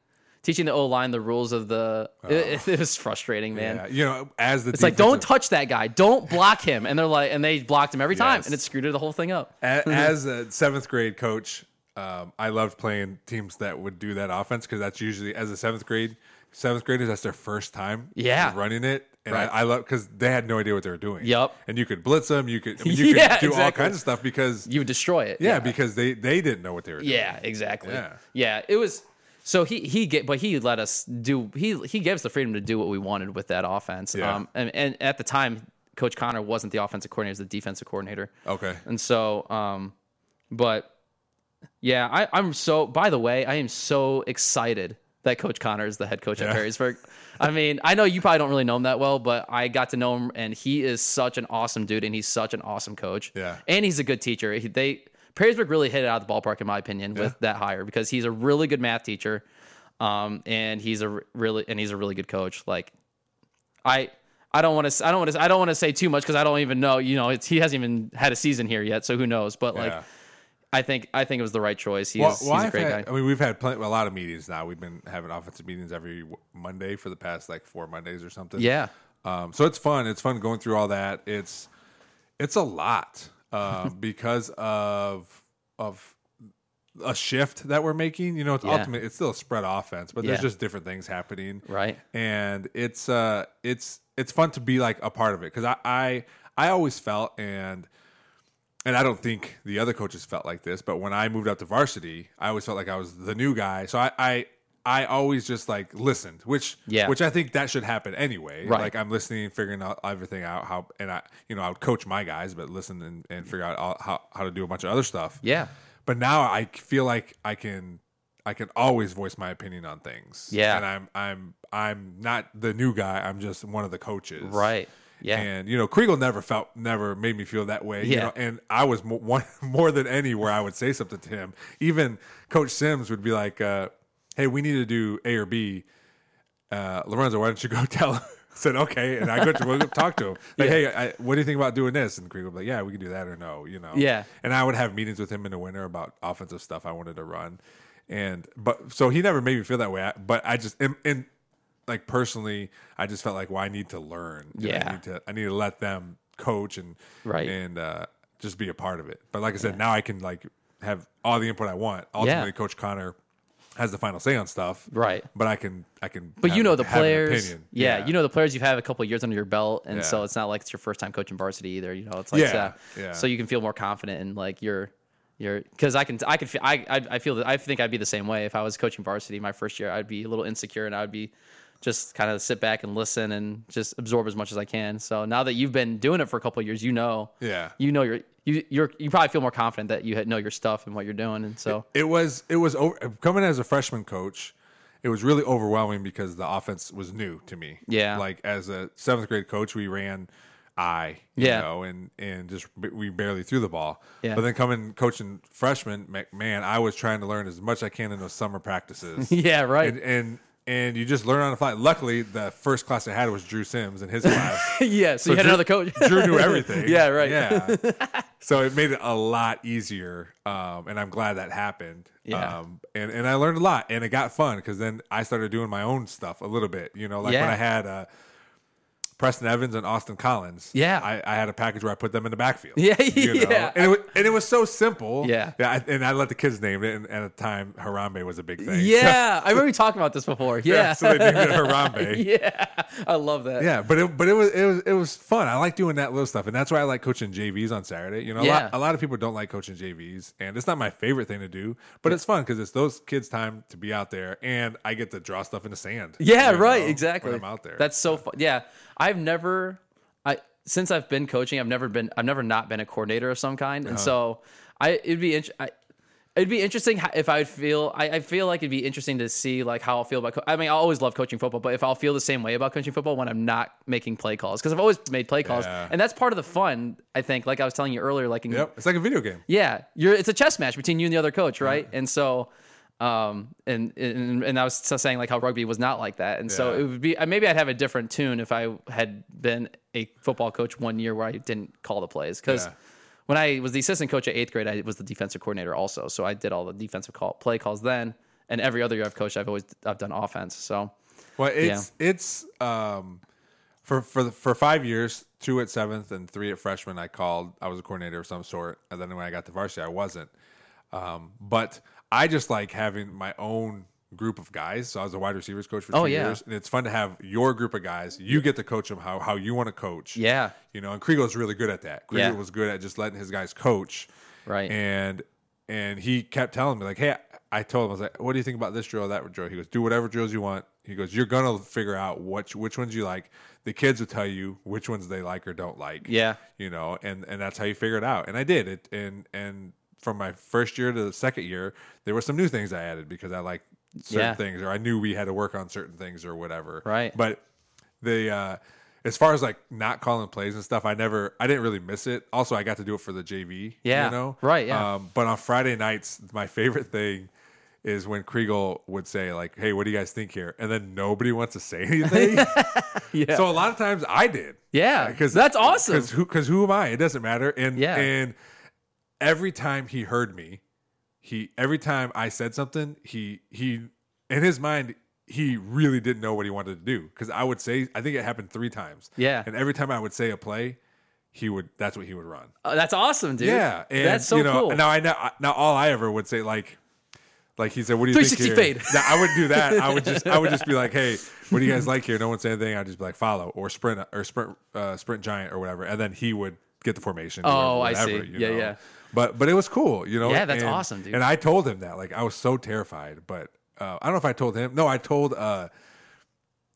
teaching the O line the rules of the it, it was frustrating, man. Yeah, you know, as the It's like don't touch that guy, don't block him, and they're like, and they blocked him every time, and it screwed the whole thing up. As a seventh grade coach, um, I loved playing teams that would do that offense because that's usually as a seventh grade seventh graders that's their first time Yeah. running it, and Right. I, I love because they had no idea what they were doing. Yep. and you could blitz them, you could I mean, you Yeah, could do all kinds of stuff because You would destroy it. yeah, because they they didn't know what they were doing. Yeah, exactly. Yeah. Yeah. it was so he he get but he let us do he he gave us the freedom to do what we wanted with that offense. Yeah. Um and, and at the time Coach Connor wasn't the offensive coordinator, he was the defensive coordinator. Okay. And so um but yeah, I, I'm so by the way, I am so excited that Coach Connor is the head coach Yeah. at Perrysburg. I mean, I know you probably don't really know him that well, but I got to know him and he is such an awesome dude and he's such an awesome coach. Yeah. And he's a good teacher. He, they Perrysburg really hit it out of the ballpark in my opinion with that hire because he's a really good math teacher. Um, and he's a really and he's a really good coach. Like I I don't want to I don't want to I don't want to say too much because I don't even know. You know, it's he hasn't even had a season here yet, so who knows? But like, Yeah. I think I think it was the right choice. He's, Well, well, a I've great had- guy. I mean, we've had plenty, a lot of meetings now. We've been having offensive meetings every Monday for the past like four Mondays or something. Yeah, Um, so it's fun. It's fun going through all that. It's it's a lot um, because of of a shift that we're making. You know, it's Yeah. ultimately it's still a spread offense, but there's just different things happening. Right. And it's uh it's it's fun to be like a part of it because I, I I always felt and and I don't think the other coaches felt like this, but when I moved up to varsity, I always felt like I was the new guy. So I I, I always just like listened, which Yeah. which I think that should happen anyway. Right. Like I'm listening, figuring out everything out how and I you know I would coach my guys, but listen and, and figure out all, how how to do a bunch of other stuff. yeah, But now I feel like I can I can always voice my opinion on things. Yeah. And I'm I'm I'm not the new guy. I'm just one of the coaches. right. Yeah, And you know, Kriegel never felt never made me feel that way. You Yeah. know, and I was mo- one more than any where I would say something to him. Even Coach Sims would be like, uh, "Hey, we need to do A or B." Uh, Lorenzo, why don't you go tell him? I said okay, and I go to go talk to him. Like, hey, I, what do you think about doing this? And Kriegel would be like, yeah, we can do that or no, you know. Yeah. And I would have meetings with him in the winter about offensive stuff I wanted to run, and but so he never made me feel that way. I- But I just and, and like personally, I just felt like, well, I need to learn. Yeah. I need to I need to let them coach and Right. and uh, just be a part of it. But like I said, now I can like have all the input I want. Ultimately, Coach Connor has the final say on stuff. Right. But I can I can. But have- you know the players. opinion. Yeah, you know the players. You've had a couple of years under your belt, and so it's not like it's your first time coaching varsity either. You know, it's like Yeah, uh, yeah. So you can feel more confident in like your your because I can I can feel I, I I feel that I think I'd be the same way if I was coaching varsity my first year. I'd be a little insecure and I'd be just kind of sit back and listen and just absorb as much as I can. So now that you've been doing it for a couple of years, you know, Yeah. you know you're you you're you probably feel more confident that you had- know your stuff and what you're doing, and so It was it was over, coming as a freshman coach. It was really overwhelming because the offense was new to me. Yeah. like as a seventh grade coach, we ran I, you Yeah. know, and and just we barely threw the ball. Yeah. But then coming coaching freshmen, ma- man, I was trying to learn as much as I can in those summer practices. yeah, right. and, and and you just learn on the fly. Luckily, the first class I had was Drew Sims in his class. yeah, so, you had Drew- another coach. Drew knew everything. Yeah, right. Yeah. so it made it a lot easier, um, and I'm glad that happened. Yeah. Um, and and I learned a lot, and it got fun because then I started doing my own stuff a little bit. You know, like when I had uh, Preston Evans and Austin Collins. Yeah. I, I had a package where I put them in the backfield. Yeah, you know? yeah. And it, was, and it was so simple. Yeah. I, and I let the kids name it. And, at the time, Harambe was a big thing. Yeah, I remember talking about this before. Yeah, so they named it Harambe. yeah, I love that. Yeah, but it, but it was it was it was fun. I like doing that little stuff, and that's why I like coaching JVs on Saturday. You know, a, Yeah. lot, a lot of people don't like coaching JVs, and it's not my favorite thing to do, but it's fun because it's those kids' time to be out there, and I get to draw stuff in the sand. Yeah, right, know, exactly. I'm out there. That's so fun. Yeah, I've never, I since I've been coaching, I've never been, I've never not been a coordinator of some kind, Uh-huh. and so I, it'd be, int- I, it'd be interesting if I would feel, I, I feel like it'd be interesting to see like how I'll feel about. Co- I mean, I always love coaching football, but if I'll feel the same way about coaching football when I'm not making play calls, because I've always made play calls, Yeah. and that's part of the fun. I think, like I was telling you earlier, like in, Yep, it's like a video game. yeah, you're it's a chess match between you and the other coach, right? And so um and, and and I was saying like how rugby was not like that. And so it would be maybe I'd have a different tune if I had been a football coach one year where I didn't call the plays cuz Yeah. when I was the assistant coach at 8th grade, I was the defensive coordinator also. So I did all the defensive call play calls then. And every other year I've coached, I've always I've done offense. So Well, it's it's um for for the, for five years, two at seventh and three at freshman. I called. I was a coordinator of some sort, and then when I got to varsity, I wasn't. Um, but I just like having my own group of guys. So I was a wide receivers coach for oh, two Oh, yeah. years, and it's fun to have your group of guys. You get to coach them how how you want to coach. yeah, you know, and Kriegel Kriegel's really good at that. Kriegel Yeah. was good at just letting his guys coach. Right. And and he kept telling me like, hey, I told him I was like, what do you think about this drill, that drill? He goes, do whatever drills you want. He goes, you're gonna figure out which which ones you like. The kids will tell you which ones they like or don't like. Yeah. you know, and and that's how you figure it out. And I did it. And and from my first year to the second year, there were some new things I added because I liked certain Yeah. things, or I knew we had to work on certain things or whatever. Right. But the uh as far as like not calling plays and stuff, I never I didn't really miss it. Also I got to do it for the JV. Yeah. You know? Right, yeah. Um but on Friday nights, my favorite thing is when Kriegel would say like, "Hey, what do you guys think here?" And then nobody wants to say anything. yeah, So a lot of times I did. yeah. Because that's awesome. Because who, 'cause who am I? It doesn't matter. And Yeah. and every time he heard me, he every time I said something, he he in his mind he really didn't know what he wanted to do because I would say I think it happened three times. Yeah. and every time I would say a play, he would that's what he would run. Oh, that's awesome, dude. Yeah, and, that's so you know, cool. and Now I know now all I ever would say like. Like he said, "What do you think 360 here?" fade. Now, I wouldn't do that. I would just, I would just be like, "Hey, what do you guys like here?" No one say anything. I'd just be like, "Follow" or sprint or sprint, uh, sprint giant or whatever, and then he would get the formation. or Oh, I whatever, see. you Yeah, know? yeah. But but it was cool, you know. Yeah, that's and- awesome, dude. And I told him that, like, I was so terrified, but uh, I don't know if I told him. No, I told uh,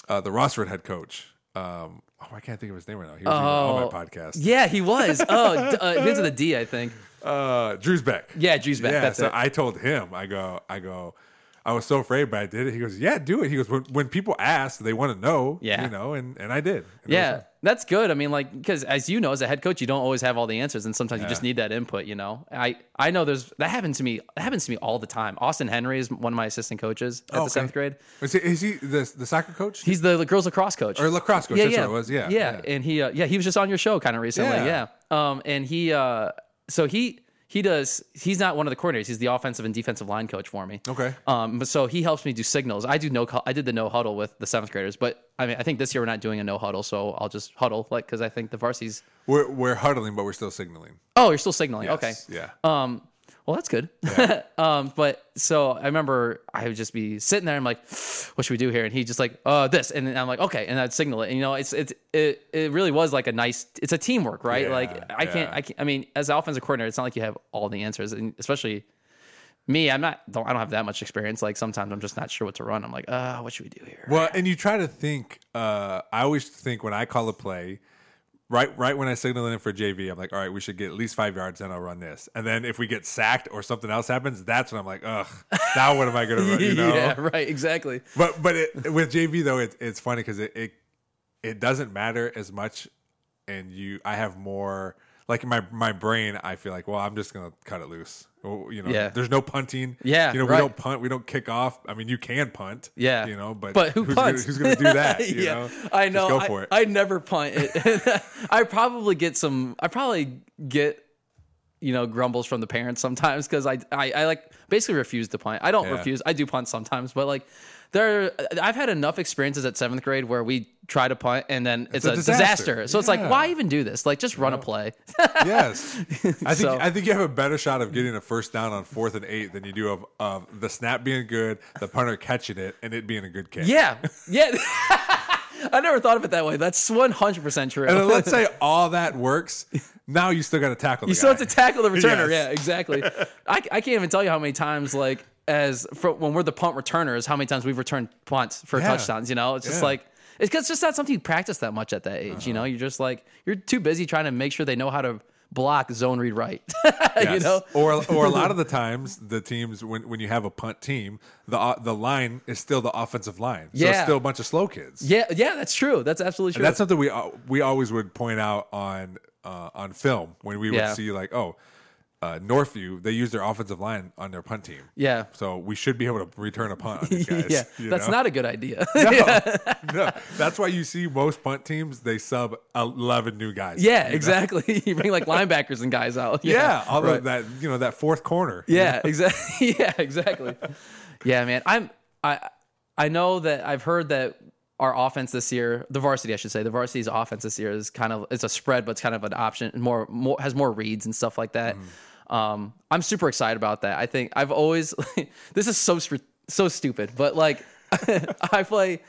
uh, the Rossford head coach. Um, oh, I can't think of his name right now. He was even on Oh, my podcast. Yeah, he was. Oh, uh, into the D, I think. Uh, Drew's back. Yeah, Drew's back. Yeah, That's so it. I told him, I go, I go, I was so afraid, but I did it. He goes, Yeah, do it. He goes, When, when people ask, they want to know. Yeah. You know, and, and I did. And yeah, that's good. I mean, like, because as you know, as a head coach, you don't always have all the answers, and sometimes you just need that input. You know, I I know there's that happens to me. That happens to me all the time. Austin Henry is one of my assistant coaches at Oh, the seventh grade. Is he, is he the, the soccer coach? He's the, the girls lacrosse coach or lacrosse coach. Yeah, That's yeah, what it was. Yeah. yeah, and he uh, yeah he was just on your show kind of recently. Yeah. Yeah. um, and he uh, so he he does. He's not one of the coordinators. He's the offensive and defensive line coach for me. Okay. Um, but so he helps me do signals. I do no. I did the no huddle with the seventh graders, but I mean, I think this year we're not doing a no huddle, so I'll just huddle like because I think the varsity's. We're, we're huddling, but we're still signaling. Oh, you're still signaling. Okay. Yeah. Um, well, that's good. um, but so I remember I would just be sitting there. And I'm like, what should we do here? And he just like, uh, this, and then I'm like, okay, and I'd signal it. And you know, it's it's it, it really was like a nice. It's a teamwork, right? Yeah, like I can't. I can't. I mean, as an offensive coordinator, it's not like you have all the answers, and especially me, I'm not. Don't, I don't have that much experience. Like sometimes I'm just not sure what to run. I'm like, uh, what should we do here? Well, and you try to think. Uh, I always think when I call a play, right, right when I signal in for JV, I'm like, all right, we should get at least five yards, then I'll run this. And then if we get sacked or something else happens, that's when I'm like, ugh, now what am I going to run? You know? yeah, right, exactly. But but it, with JV though, it's it's funny because it, it it doesn't matter as much, and you I have more like in my my brain. I feel like well, I'm just gonna cut it loose. You know, Yeah. there's no punting. Yeah, you know, right. we don't punt, we don't kick off. I mean, you can punt. Yeah, you know, but but who who's punts? Gonna, who's going to do that? You yeah, know? I know. Just go I, for it. I never punt it. I probably get some. I probably get. you know grumbles from the parents sometimes because I, I I like basically refuse to punt. I don't Yeah. refuse. I do punt sometimes, but like there, I've had enough experiences at seventh grade where we try to punt and then it's, a a, disaster. disaster. So it's like, why even do this? Like, just run a play. Yes, I think So- I think you have a better shot of getting a first down on fourth and eight than you do of, of the snap being good, the punter catching it, and it being a good kick. yeah, yeah. I never thought of it that way. That's one hundred percent true. And let's say all that works. Now you still got to tackle. The You still guy. have to tackle the returner. Yes. Yeah, exactly. I, I can't even tell you how many times, like, as for, when we're the punt returners, how many times we've returned punts for Yeah. touchdowns. You know, it's just Yeah. Uh-huh. like it's because it's just not something you practice that much at that age. You know, you're just like you're too busy trying to make sure they know how to block zone read right. you know, or or a lot of the times the teams when, when you have a punt team, the uh, the line is still the offensive line. So it's still a bunch of slow kids. yeah, yeah, that's true. That's absolutely true. And that's something we al- we always would point out on uh, on film when we would Yeah. see like oh uh, Northview they use their offensive line on their punt team. yeah. So we should be able to return a punt on these guys. yeah, that's know? not a good idea. no, that's why you see most punt teams they sub eleven new guys. yeah, you exactly. you bring like linebackers and guys out. Yeah, all right. that you know that fourth corner. Yeah, exactly. Yeah, exactly. yeah, man. I'm I I know that I've heard that our offense this year, the varsity, I should say, the varsity's offense this year is kind of it's a spread, but it's kind of an option, more more has more reads and stuff like that. Um, I'm super excited about that. I think I've always this is so so stupid, but like I play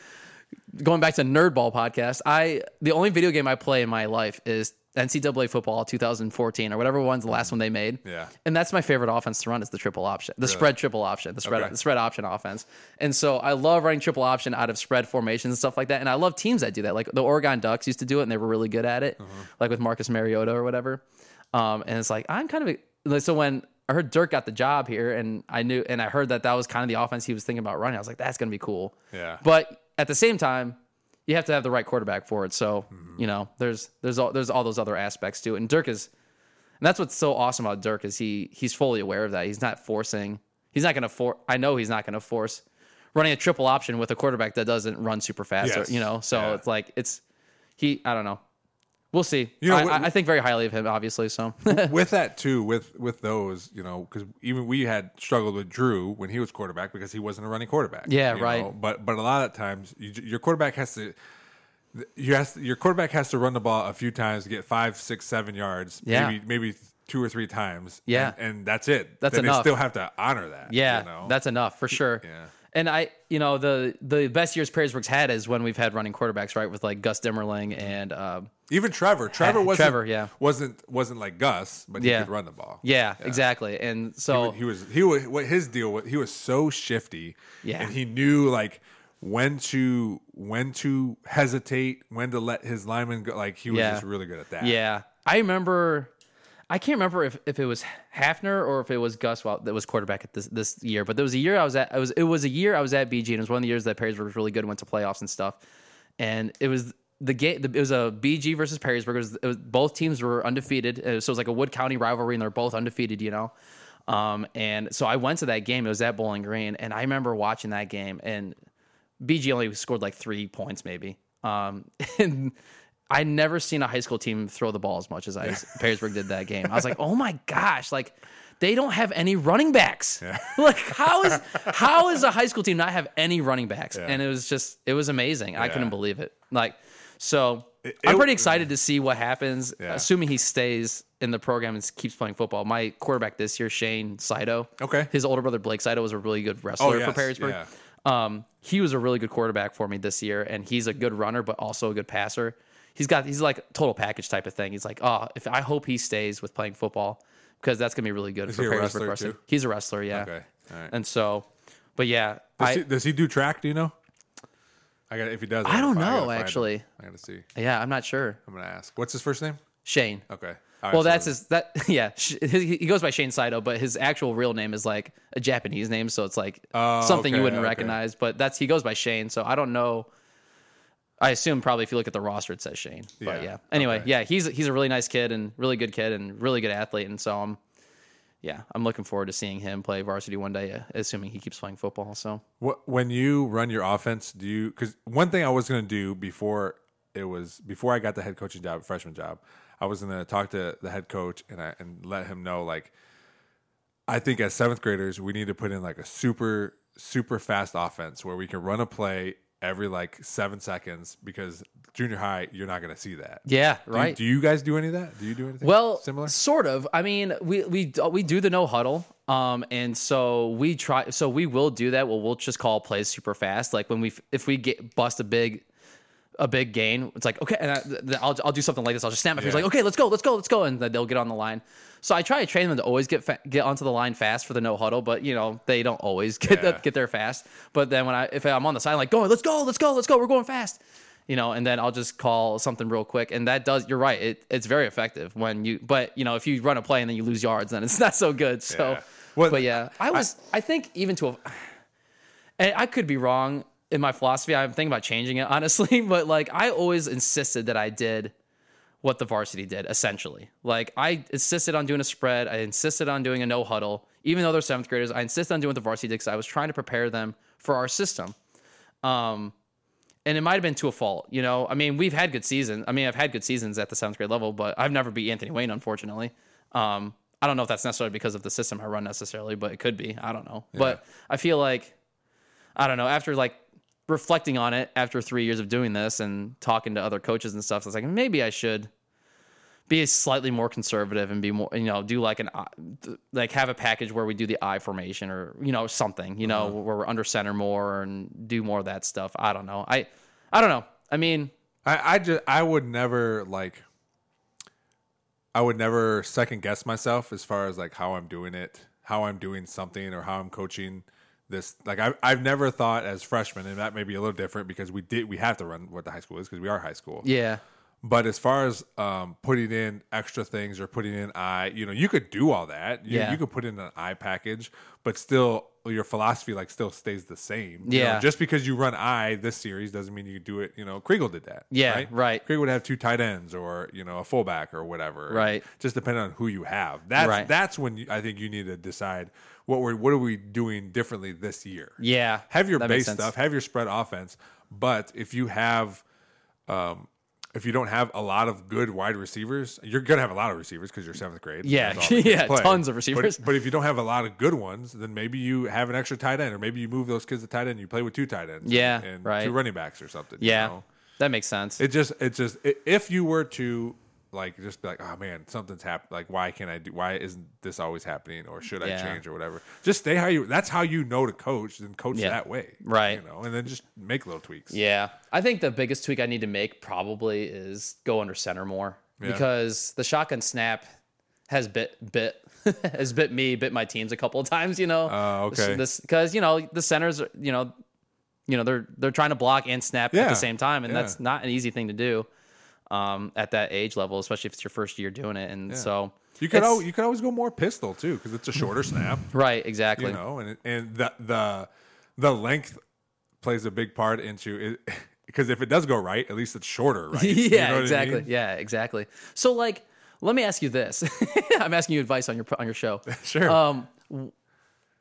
going back to Nerdball podcast, I the only video game I play in my life is NCAA football 2014 or whatever one's the last one they made. Yeah. And that's my favorite offense to run is the triple option, the spread triple option, the spread Okay. the spread option offense. And so I love running triple option out of spread formations and stuff like that. And I love teams that do that. Like the Oregon Ducks used to do it and they were really good at it, like with Marcus Mariota or whatever. Um, and it's like I'm kind of like so when I heard Dirk got the job here and I knew and I heard that that was kind of the offense he was thinking about running. I was like, that's gonna be cool. Yeah. But at the same time, you have to have the right quarterback for it. So Mm-hmm. you know, there's there's all there's all those other aspects to it. And Dirk is, and that's what's so awesome about Dirk is he he's fully aware of that. He's not forcing. He's not going to force. I know he's not going to force running a triple option with a quarterback that doesn't run super fast. Yes. Or, you know, so Yeah. it's like it's he. I don't know. We'll see. You know, I, what- I- think very highly of him, obviously. So with that too, with with those, you know, because even we had struggled with Drew when he was quarterback because he wasn't a running quarterback. Yeah, right. know? But but a lot of times, you, your quarterback has to. You has your quarterback has to run the ball a few times to get five, six, seven yards. Yeah. maybe maybe two or three times. Yeah. and, and that's it. That's then enough. They still have to honor that. yeah, you know? that's enough for sure. Yeah. And I, you know, the the best years Perrysburg's had is when we've had running quarterbacks, right? With like Gus Dimmerling and um, even Trevor. Trevor Yeah, wasn't. Trevor, yeah. wasn't wasn't like Gus, but he Yeah. could run the ball. yeah, exactly. And so he was he was what his deal was he was so shifty Yeah. and he knew like when to when to hesitate when to let his lineman go like he was Yeah. just really good at that Yeah. I remember I can't remember if, if it was Hafner or if it was Gus Wel- that was quarterback at this this year, but there was a year I was at I was it was a year I was at BG and it was one of the years that Perrysburg was really good, went to playoffs and stuff. And it was the game it was a BG versus Perrysburg. It was, it was both teams were undefeated. Uh, So it was like a Wood County rivalry and they're both undefeated, you know. Um, and so I went to that game. It was at Bowling Green, and I remember watching that game. And BG only scored like three points, maybe. Um, and I never seen a high school team throw the ball as much as I Perrysburg did that game. I was like, oh my gosh, like they don't have any running backs. like how is how is a high school team not have any running backs? And it was just it was amazing. I couldn't believe it. Like so. It- I'm pretty excited to see what happens, Yeah. assuming he stays in the program and keeps playing football. My quarterback this year, Shane Saito. Okay. His older brother Blake Saito was a really good wrestler Oh, yes, for Perrysburg. yeah. Um, he was a really good quarterback for me this year, and he's a good runner, but also a good passer. He's got he's like total package type of thing. He's like, oh, if I hope he stays with playing football because that's gonna be really good Is for he a Perrysburg wrestler, wrestling. too? He's a wrestler, yeah. Okay. All right. And so, but yeah, does, I he, does he do track do you know I got if he does I gotta don't know, him. actually. I gotta see yeah, I'm not sure. I'm gonna ask what's his first name Shane. okay right, Well, so- that's his that yeah. He goes by Shane Saito, but his actual real name is like a Japanese name, so it's like Oh, something you wouldn't okay. recognize. But that's he goes by Shane, so I don't know. I assume probably if you look at the roster, it says Shane. But Yeah, yeah. Anyway, okay. yeah, he's he's a really nice kid and really good kid and really good athlete, and so I'm yeah, I'm looking forward to seeing him play varsity one day, uh, assuming he keeps playing football. So What, when you run your offense, do you? Because one thing I was going to do before it was before I got the head coaching job, freshman job, I was gonna talk to the head coach and I and let him know like I think as seventh graders we need to put in like a super super fast offense where we can run a play every like seven seconds because junior high you're not gonna see that. Yeah, Do you- right. Do you, guys do any of that? Do you do anything Well, similar? sort of. I mean, we we we do the no huddle, um, and so we try. So we will do that. Well, we'll just call plays super fast. Like when we if we get bust a big a big gain, it's like okay, and I, th- I'll I'll do something like this. I'll just snap my fingers Yeah. like okay, let's go, let's go, let's go, and then they'll get on the line. So I try to train them to always get fa- get onto the line fast for the no huddle, but you know they don't always get Yeah. that, get there fast. But then when I if I'm on the side like going, let's go, let's go, let's go, we're going fast. You know, and then I'll just call something real quick, and that does. You're right. It, it's very effective when you. But you know, if you run a play and then you lose yards, then it's not so good. So, Yeah. Well, but yeah, I was. I, think even to a, and I could be wrong in my philosophy. I'm thinking about changing it honestly, but like I always insisted that I did what the varsity did essentially. Like I insisted on doing a spread. I insisted on doing a no huddle, even though they're seventh graders. I insisted on doing what the varsity did because I was trying to prepare them for our system. Um, and it might have been to a fault, you know. I mean, we've had good seasons. I mean, I've had good seasons at the seventh grade level, but I've never beat Anthony Wayne, unfortunately. Um, I don't know if that's necessarily because of the system I run necessarily, but it could be. I don't know. But I feel like I don't know. After like reflecting on it after three years of doing this and talking to other coaches and stuff, I was like maybe I should be slightly more conservative and be more, you know, do like an eye- like have a package where we do the eye formation or you know something, you know, uh-huh. where we're under center more and do more of that stuff. I don't know. I I don't know. I mean, I, I just I would never like I would never second guess myself as far as like how I'm doing it, how I'm doing something or how I'm coaching this like I I've never thought as freshmen and that may be a little different because we did we have to run what the high school is because we are high school. yeah, But as far as um, putting in extra things or putting in I, you know, you could do all that. You, Yeah. you could put in an I package, but still your philosophy like still stays the same. You know, Yeah. just because you run I this series doesn't mean you do it. You know, Kriegel did that. Yeah, right. right. Kriegel would have two tight ends or you know a fullback or whatever. Right. Just depending on who you have. That's Right. that's when you, I think you need to decide what we're what are we doing differently this year. yeah. Have your base stuff, have your spread offense, but if you have, um, if you don't have a lot of good wide receivers, you're gonna have a lot of receivers because you're seventh grade. Yeah, That's all they can yeah, play. tons of receivers. But, if you don't have a lot of good ones, then maybe you have an extra tight end, or maybe you move those kids to tight end. and You play with two tight ends, Yeah, and, and right. two running backs or something. you Yeah, know? that makes sense. it just it just if you were to like just be like oh man something's happened like why can't i do why isn't this always happening or should i Yeah. change or whatever just stay how you that's how you know to coach and coach Yeah. that way Right. you know and then just make little tweaks Yeah. I think the biggest tweak I need to make probably is go under center more Yeah. because the shotgun snap has bit bit has bit me, bit my teams a couple of times, you know. Oh, okay. This because you know the centers, you know, you know they're they're trying to block and snap at the same time, and that's not an easy thing to do um, at that age level, especially if it's your first year doing it. And so you could al- you could always go more pistol too because it's a shorter snap right, exactly. you know and and the the the length plays a big part into it because if it does go right at least it's shorter right yeah, You know what I exactly. mean? Yeah, exactly. So like, let me ask you this. I'm asking you advice on your on your show. Sure. Um,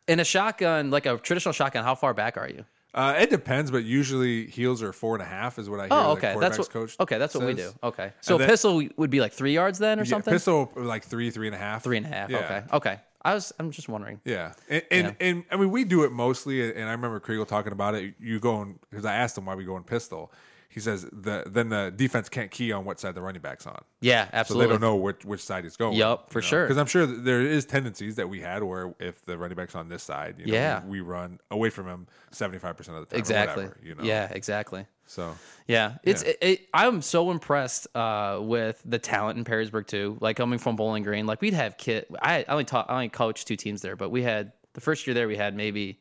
in a shotgun, like a traditional shotgun, how far back are you? Uh, it depends, but usually heels are four and a half is what I hear. Oh, okay. That's what. coach okay, that's what we do. Okay. So then- pistol would be like three yards then, or Yeah, something. Pistol like three, three and a half, Three and a half. Yeah. Okay. Okay. I was. I'm just wondering. Yeah, and and, Yeah. and I mean we do it mostly, and I remember Kriegel talking about it. You going because I asked him why we go in pistol. He says the then the defense can't key on what side the running back's on, Yeah, so absolutely. they don't know which which side he's going. Yup, for sure. Because I'm sure there is tendencies that we had where if the running back's on this side, you know, Yeah. we, we run away from him 75 percent of the time. or Exactly. whatever, you know. Yeah, exactly. So Yeah, it's Yeah. It, it, I'm so impressed uh, with the talent in Perrysburg too. Like coming from Bowling Green, like we'd have kid. I, I only taught, I only coached two teams there, but we had the first year there we had maybe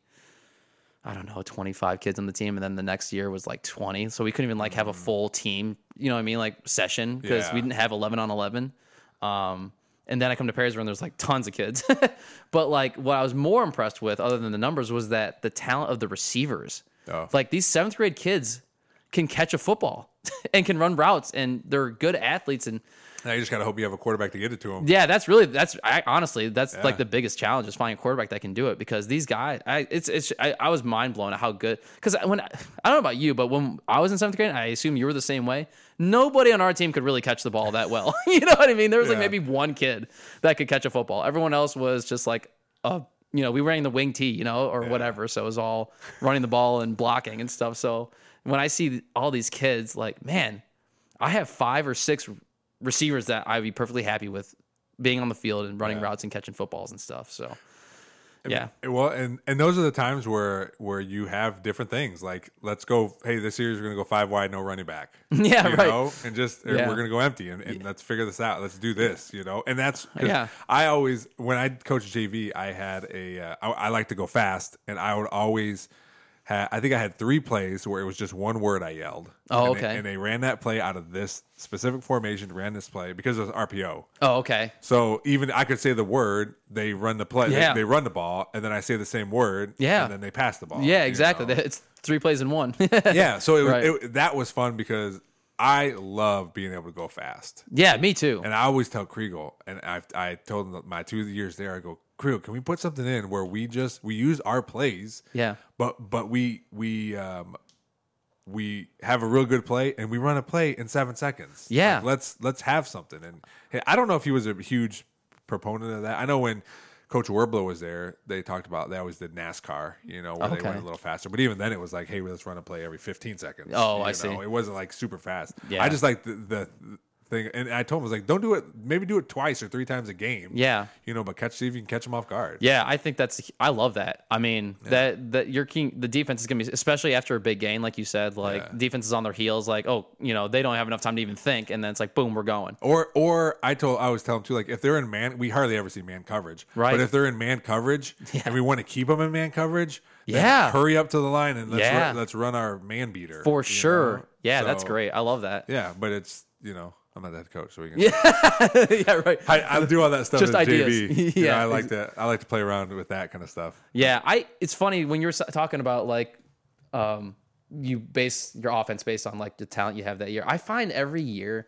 I don't know 25 kids on the team, and then the next year was like 20. So we couldn't even like have a full team. You know what I mean? Like session because Yeah. we didn't have 11 on 11. Um, and then I come to Perrysburg and there's like tons of kids. but like what I was more impressed with, other than the numbers, was that the talent of the receivers. Oh. Like these seventh grade kids can catch a football and can run routes and they're good athletes and Now you just gotta hope you have a quarterback to get it to him. Yeah, that's really that's I, honestly that's Yeah. like the biggest challenge is finding a quarterback that can do it because these guys, I it's it's I, I was mind blown at how good because when I don't know about you, but when I was in seventh grade, I assume you were the same way. Nobody on our team could really catch the ball that well. you know what I mean? There was like maybe one kid that could catch a football. Everyone else was just like a you know we were running the wing tee, you know, or whatever. So it was all running the ball and blocking and stuff. So when I see all these kids, like man, I have five or six receivers that I'd be perfectly happy with being on the field and running routes and catching footballs and stuff. So, yeah, Well, and and those are the times where where you have different things. Like, let's go. Hey, this series we're gonna go five wide, no running back. Yeah, you right. Know? And just Yeah. we're gonna go empty, and, and let's figure this out. Let's do this. You know, and that's Yeah. I always when I coached JV, I had a uh, I, I like to go fast, and I would always. Ha I think I had three plays where it was just one word I yelled. Oh, And they- okay. and they ran that play out of this specific formation, ran this play because it was RPO. Oh, okay. So even I could say the word, they run the play, Yeah. they, run the ball, and then I say the same word, Yeah. and then they pass the ball. Yeah, exactly. know? It's three plays in one. yeah, so it, Right. it, that was fun because I love being able to go fast, yeah, me too. and I always tell Kriegel, and I I told him that my two years there, I go Kriegel, can we put something in where we just we use our plays, Yeah. but but we we um we have a real good play and we run a play in seven seconds. Yeah. Like, let's let's have something. And hey, I don't know if he was a huge proponent of that. I know when Coach Werblo was there, they talked about they always did NASCAR, you know, where they went a little faster. But even then, it was like, hey, let's run a play every 15 seconds. Oh, I see. know? It wasn't like super fast. Yeah. I just like the, the thing, and I told him I was like, don't do it. Maybe do it twice or three times a game. Yeah. you know, but catch see if you can catch them off guard. Yeah, I think that's I love that. I mean, that that your king the defense is going to be especially after a big game like you said, like Yeah. defense is on their heels like, oh, you know, they don't have enough time to even think and then it's like boom, we're going. Or or I told I was telling them too, like if they're in man, we hardly ever see man coverage. Right. But if they're in man coverage and we want to keep them in man coverage, Yeah. hurry up to the line and let's Yeah. run, let's run our man beater For sure. know? Yeah, that's great. I love that. Yeah, but it's you know I'm not the head coach, so we can. yeah, yeah, right. I, I do all that stuff Just ideas. JV. You know, Yeah. I like to I like to play around with that kind of stuff. Yeah, I. It's funny when you're talking about like, um, you base your offense based on like the talent you have that year. I find every year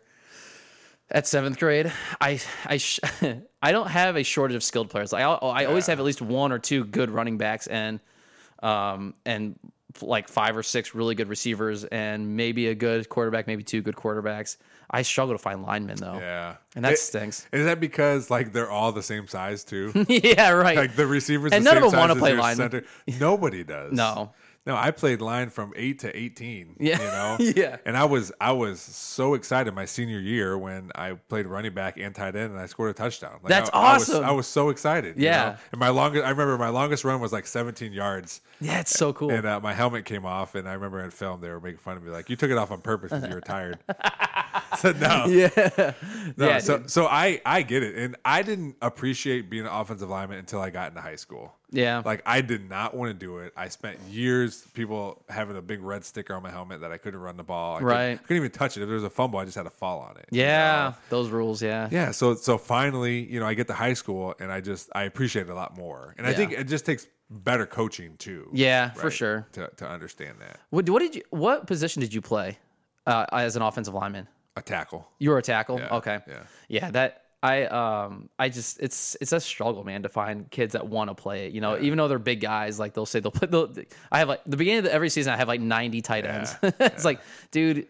at seventh grade, I I sh- I don't have a shortage of skilled players. I, I always Yeah. have at least one or two good running backs and um and like five or six really good receivers and maybe a good quarterback, maybe two good quarterbacks. I struggle to find linemen though. Yeah, And that It- stinks. Is that because like they're all the same size too? yeah, right. like the receivers, And the none of them wanna size play center. Nobody does. No. No. I played line from eight to eighteen. Yeah. you know. Yeah. and I was I was so excited my senior year when I played running back and tight end and I scored a touchdown. Like, That's I, I was- awesome. I was, so excited. you Yeah. know? and my longest I remember my longest run was like seventeen yards. yeah, it's so cool. And uh, my helmet came off, and I remember in film they were making fun of me, like, "You took it off on purpose because you were tired." Said, "No, yeah. no, Yeah, so dude. so I I get it, and I didn't appreciate being an offensive lineman until I got into high school. Yeah. like I did not want to do it. I spent years people having a big red sticker on my helmet that I couldn't run the ball. I couldn't- Right. couldn't, even touch it. If there was a fumble, I just had to fall on it. you Yeah, know? those rules. Yeah. Yeah, so so finally, you know, I get to high school and I just I appreciate it a lot more, and I think it just takes better coaching too. Yeah, for sure. to to understand that What, what did you? What position did you play uh, as an offensive lineman? A tackle. You were a tackle. Yeah, okay. yeah. Yeah. That I um I just it's it's a struggle, man, to find kids that want to play it. You know, even though they're big guys, like they'll say they'll put. They'll, I have like the beginning of every season, I have like ninety tight ends. it's like, dude.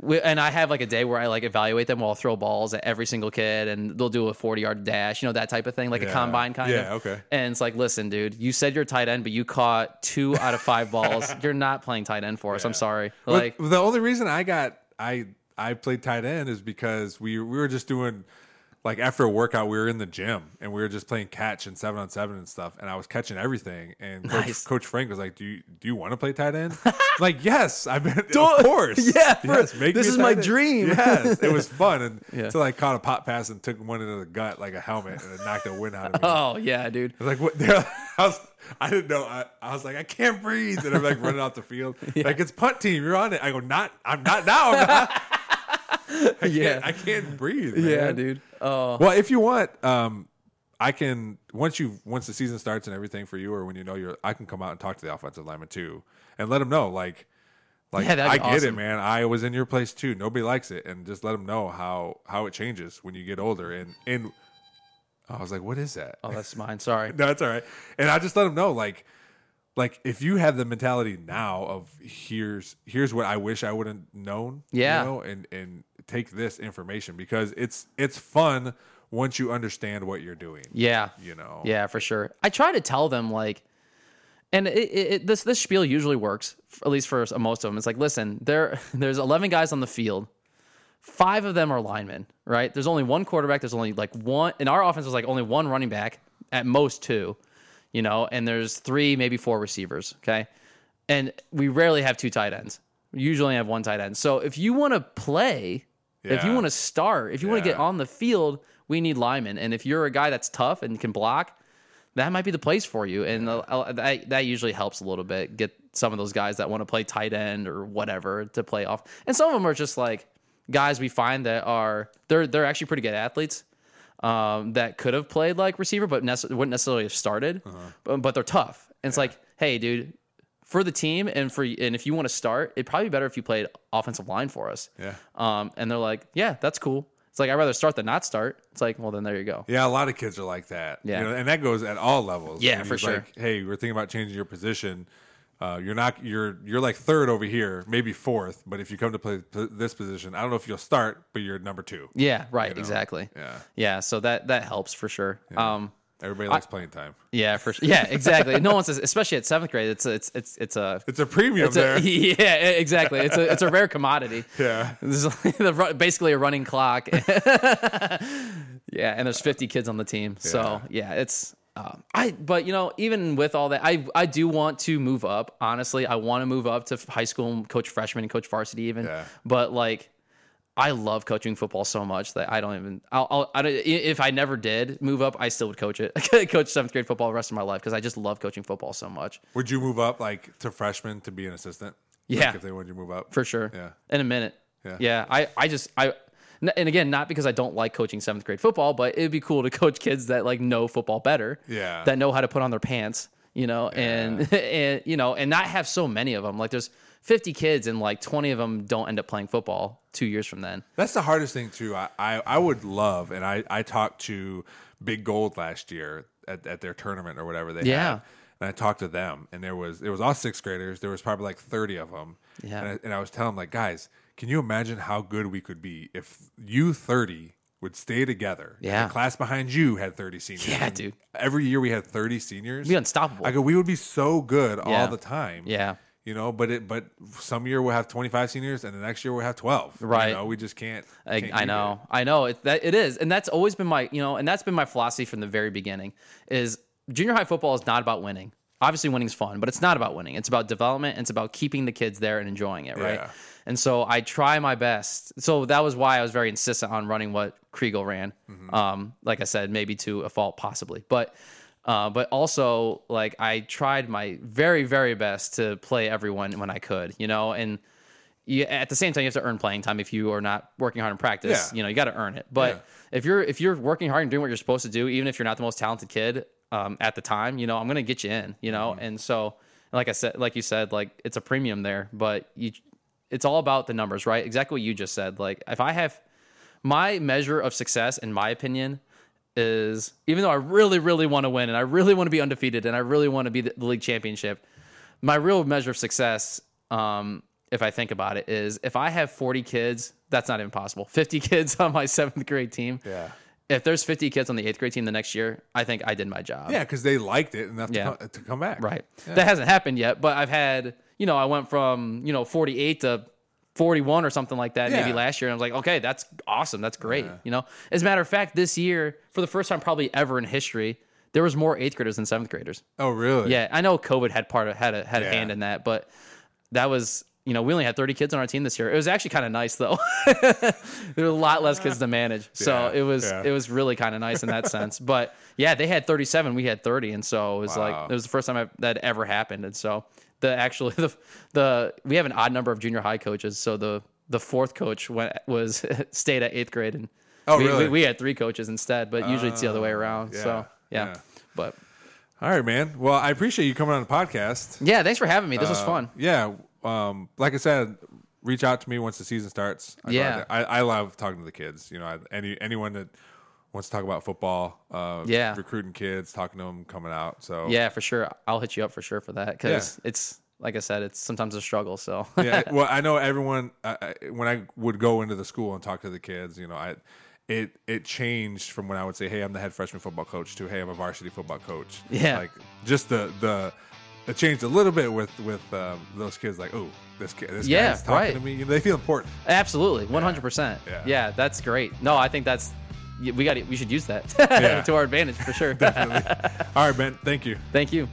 we- And I have like a day where I like evaluate them while I'll throw balls at every single kid, and they'll do a forty yard dash, you know that type of thing, like a Yeah. combine kind Yeah, of. okay. And it's like, listen, dude, you said you're tight end, but you caught two out of five balls. You're not playing tight end for us. I'm sorry. Well, Like, the only reason I got I I played tight end is because we we were just doing like after a workout we were in the gym and we were just playing catch and seven on seven and stuff and I was catching everything and coach, Nice. coach Frank was like do you do you want to play tight end like yes I mean of course Yeah, for- yes, this is my end." dream. yes it was fun and Yeah. until I caught a pop pass and took one into the gut like a helmet and it knocked a wind out of me oh yeah, dude. I was like, what? I was, I didn't know. I, I was like, I can't breathe, and I'm like running off the field. Like it's punt team, you're on it. I go, not. I'm not now. I'm not. I Yeah. I can't breathe. Yeah, dude. Oh, Well, if you want, um, I can once you once the season starts and everything for you, or when you know you're, I can come out and talk to the offensive lineman too, and let them know like Like Yeah, I get it, man. I was in your place too. Nobody likes it, and just let them know how how it changes when you get older. And and I was like, what is that? Oh, that's mine. Sorry. No, that's all right. And I just let them know, like, like if you have the mentality now of here's here's what I wish I would have known, Yeah. you know, and and take this information because it's it's fun once you understand what you're doing. Yeah. You know. Yeah, for sure. I try to tell them like, and it, it, this this spiel usually works at least for most of them. It's like, listen, there there's 11 guys on the field. Five of them are linemen, right? There's only one quarterback. There's only like one in our offense. There's like only one running back, at most two, you know, and there's three, maybe four receivers. Okay, and we rarely have two tight ends. We usually have one tight end. So if you want to play, if you want to start, if you want to get on the field, we need linemen. And if you're a guy that's tough and can block, that might be the place for you. And uh, that, that usually helps a little bit. Get some of those guys that want to play tight end or whatever to play off. And some of them are just like guys we find that are they're they're actually pretty good athletes. Um, that could have played like receiver, but nece- wouldn't necessarily have started. But, but they're tough. And it's like, hey, dude, for the team and for and if you want to start, it'd probably be better if you played offensive line for us. Yeah. Um, and they're like, yeah, that's cool. It's like I'd rather start than not start. It's like, well, then there you go. Yeah, a lot of kids are like that. Yeah. You know, and that goes at all levels. Yeah, When for sure. Like, hey, we're thinking about changing your position. Uh, you're not you're you're like third over here, maybe fourth. But if you come to play p- this position, I don't know if you'll start, but you're number two. Yeah, right, know? exactly. Yeah. Yeah, so that that helps for sure. Um Everybody likes playing time. yeah, for sure. Yeah, exactly. no one says especially at 7th grade, it's a, it's it's it's a It's a premium it's there. a, yeah, exactly. It's a it's a rare commodity. yeah. This is like the ru- basically a running clock. yeah, and there's 50 kids on the team. So yeah, it's um, I. But you know, even with all that, I I do want to move up. Honestly, I want to move up to high school, and coach freshman, and coach varsity even. Yeah. But like. I love coaching football so much that I don't even. I'll, I'll I don't, i- if I never did move up, I still would coach it. I coach seventh grade football the rest of my life because I just love coaching football so much. Would you move up like to freshman to be an assistant? Like, Yeah. if they wanted you to move up for sure. Yeah. In a minute. Yeah. I, I just I and again, not because I don't like coaching seventh grade football, but it'd be cool to coach kids that like know football better. Yeah. That know how to put on their pants, you know, and and you know, and not have so many of them. Like there's 50 kids and like 20 of them don't end up playing football two years from then. That's the hardest thing too. I, I, I would love, and I, I talked to Big Gold last year at, at their tournament or whatever they Yeah. had, and I talked to them, and there was it was all sixth graders. There was probably like thirty of them. Yeah. and I, and I was telling them like, guys, can you imagine how good we could be if you thirty would stay together? and Yeah. the class behind you had thirty seniors. Yeah, and dude. Every year we had thirty seniors. Be unstoppable. I go, we would be so good Yeah. all the time. Yeah. You know, but it but some year we'll have twenty five seniors, and the next year we'll have twelve. Right. You know, we just can't. I, can't I know, I know it, that it is, and that's always been my, you know, and that's been my philosophy from the very beginning. Is junior high football is not about winning. Obviously, winning's fun, but it's not about winning. It's about development. And it's about keeping the kids there and enjoying it, right? Yeah. And so I try my best. So that was why I was very insistent on running what Kriegel ran. Mm-hmm. Um, like I said, maybe to a fault, possibly, but. Uh, but also, like I tried my very, very best to play everyone when I could, you know, and you, at the same time, you have to earn playing time if you are not working hard in practice. Yeah. You know, you got to earn it. But Yeah. if you're if you're working hard and doing what you're supposed to do, even if you're not the most talented kid um, at the time, you know, I'm gonna get you in. You know, Mm-hmm. and so like I said, like you said, like it's a premium there, but you, it's all about the numbers, right? Exactly what you just said. Like if I have my measure of success, in my opinion, is even though I really, really want to win and I really want to be undefeated and I really want to be the, the league championship, my real measure of success, um, if I think about it, is if I have 40 kids, that's not even possible. 50 kids on my seventh grade team. Yeah. If there's 50 kids on the eighth grade team the next year, I think I did my job. Yeah, because they liked it enough Yeah. to, come, to come back. Right. That hasn't happened yet, but I've had, you know, I went from, you know, 48 to 41 or something like that maybe last year. And I was like, okay, that's awesome. That's great. You know, as a matter of fact, this year, for the first time probably ever in history, there was more eighth graders than seventh graders. Oh, really? Yeah. I know COVID had part of, had a, had a hand in that, but that was, you know, we only had 30 kids on our team this year. It was actually kind of nice though. there were a lot less kids to manage. So Yeah, it was, yeah. it was really kind of nice in that sense. But yeah, they had 37, we had 30. And so it was Wow. like, it was the first time I, that ever happened. And so the actually, the, the, we have an odd number of junior high coaches. So the, the fourth coach went, was stayed at eighth grade and Oh, we, really? we, we had three coaches instead, but usually it's the other way around. yeah, So yeah. but All right, man. Well, I appreciate you coming on the podcast. yeah, thanks for having me. This was Uh, fun. Yeah. Um, like I said, reach out to me once the season starts. I Yeah. I, I love talking to the kids. You know, I, any anyone that wants to talk about football, uh, Yeah. recruiting kids, talking to them, coming out. So Yeah, for sure. I'll hit you up for sure for that because it's like I said, it's sometimes a struggle. So yeah. Well, I know everyone. I, when I would go into the school and talk to the kids, you know, I it it changed from when I would say, "Hey, I'm the head freshman football coach," to "Hey, I'm a varsity football coach." Yeah. like just the the it changed a little bit with with um, those kids. Like, oh, this kid, this Yeah, guy's talking right. to me. You know, they feel important. Absolutely, one hundred percent. Yeah. That's great. No, I think that's we got we should use that Yeah. to our advantage for sure. Definitely. All right, Ben. Thank you. Thank you.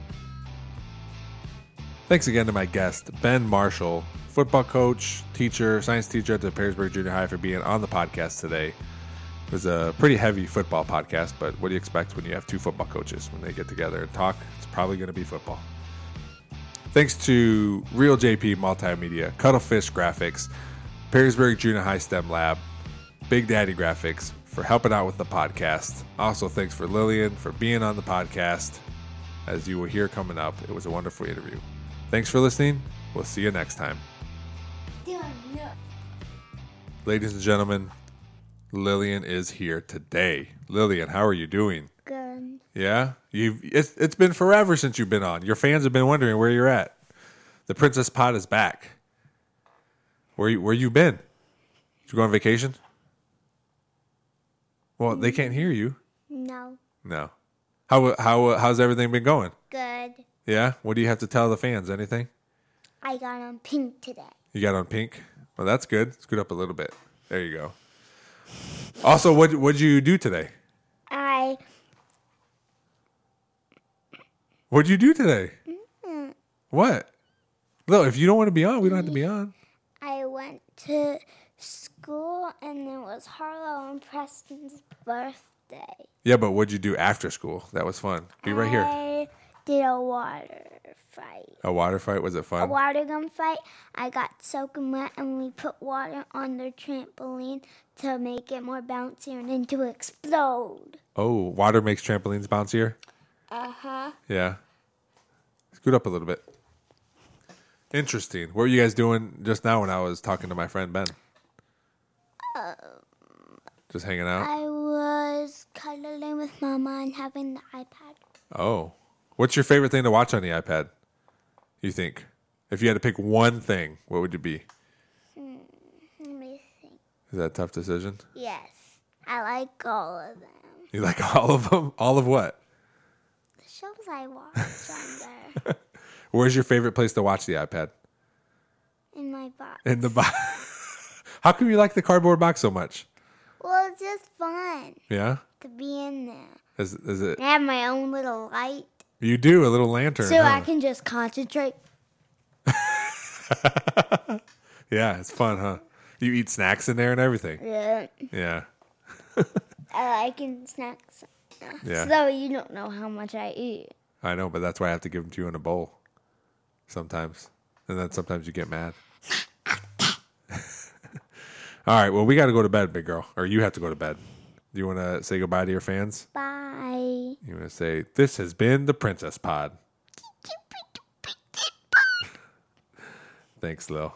Thanks again to my guest, Ben Marshall, football coach, teacher, science teacher at the Perrysburg Junior High, for being on the podcast today. It was a pretty heavy football podcast, but what do you expect when you have two football coaches? When they get together and talk, it's probably going to be football. Thanks to Reel JP Multimedia, Cuttlefish Graphics, Perrysburg Junior High STEM Lab, Big Daddy Graphics for helping out with the podcast. Also, thanks for Lillian for being on the podcast. As you will hear coming up, it was a wonderful interview. Thanks for listening. We'll see you next time. Ladies and gentlemen, Lillian is here today. Lillian, how are you doing? Yeah, you've it's it's been forever since you've been on. Your fans have been wondering where you're at. The Princess Pod is back. Where you, where you been? Did you go on vacation? Well, they can't hear you. No. No. How how how's everything been going? Good. Yeah. What do you have to tell the fans? Anything? I got on pink today. You got on pink. Well, that's good. Scoot up a little bit. There you go. Also, what what'd you do today? I What'd you do today? What? No, if you don't want to be on, we don't have to be on. I went to school and it was Harlow and Preston's birthday. Yeah, but what'd you do after school? That was fun. Be right here. I did a water fight. A water fight. Was it fun? A water gun fight. I got soaking wet and we put water on the trampoline to make it more bouncier and then to explode. Oh, water makes trampolines bouncier. Uh huh. Yeah. Scoot up a little bit. Interesting. What were you guys doing just now when I was talking to my friend Ben? Um, just hanging out. I was cuddling with Mama and having the iPad. Oh, what's your favorite thing to watch on the iPad? You think? If you had to pick one thing, what would it be? Let me think. Is that a tough decision? Yes, I like all of them. You like all of them? All of what? Shows I watch on there Where's your favorite place to watch the iPad? in my box. In the box. How come you like the cardboard box so much? Well, it's just fun Yeah. to be in there. Is is it? I have my own little light, You do a little lantern. so I can just concentrate. Yeah, it's fun, huh? You eat snacks in there and everything. Yeah, Yeah. I like in snacks. Yeah. So you don't know how much I eat. I know, but that's why I have to give them to you in a bowl sometimes. And then sometimes you get mad. All right, well, we got to go to bed, big girl. Or you have to go to bed. Do you want to say goodbye to your fans? Bye. You want to say, this has been the Princess Pod. Thanks, Lil.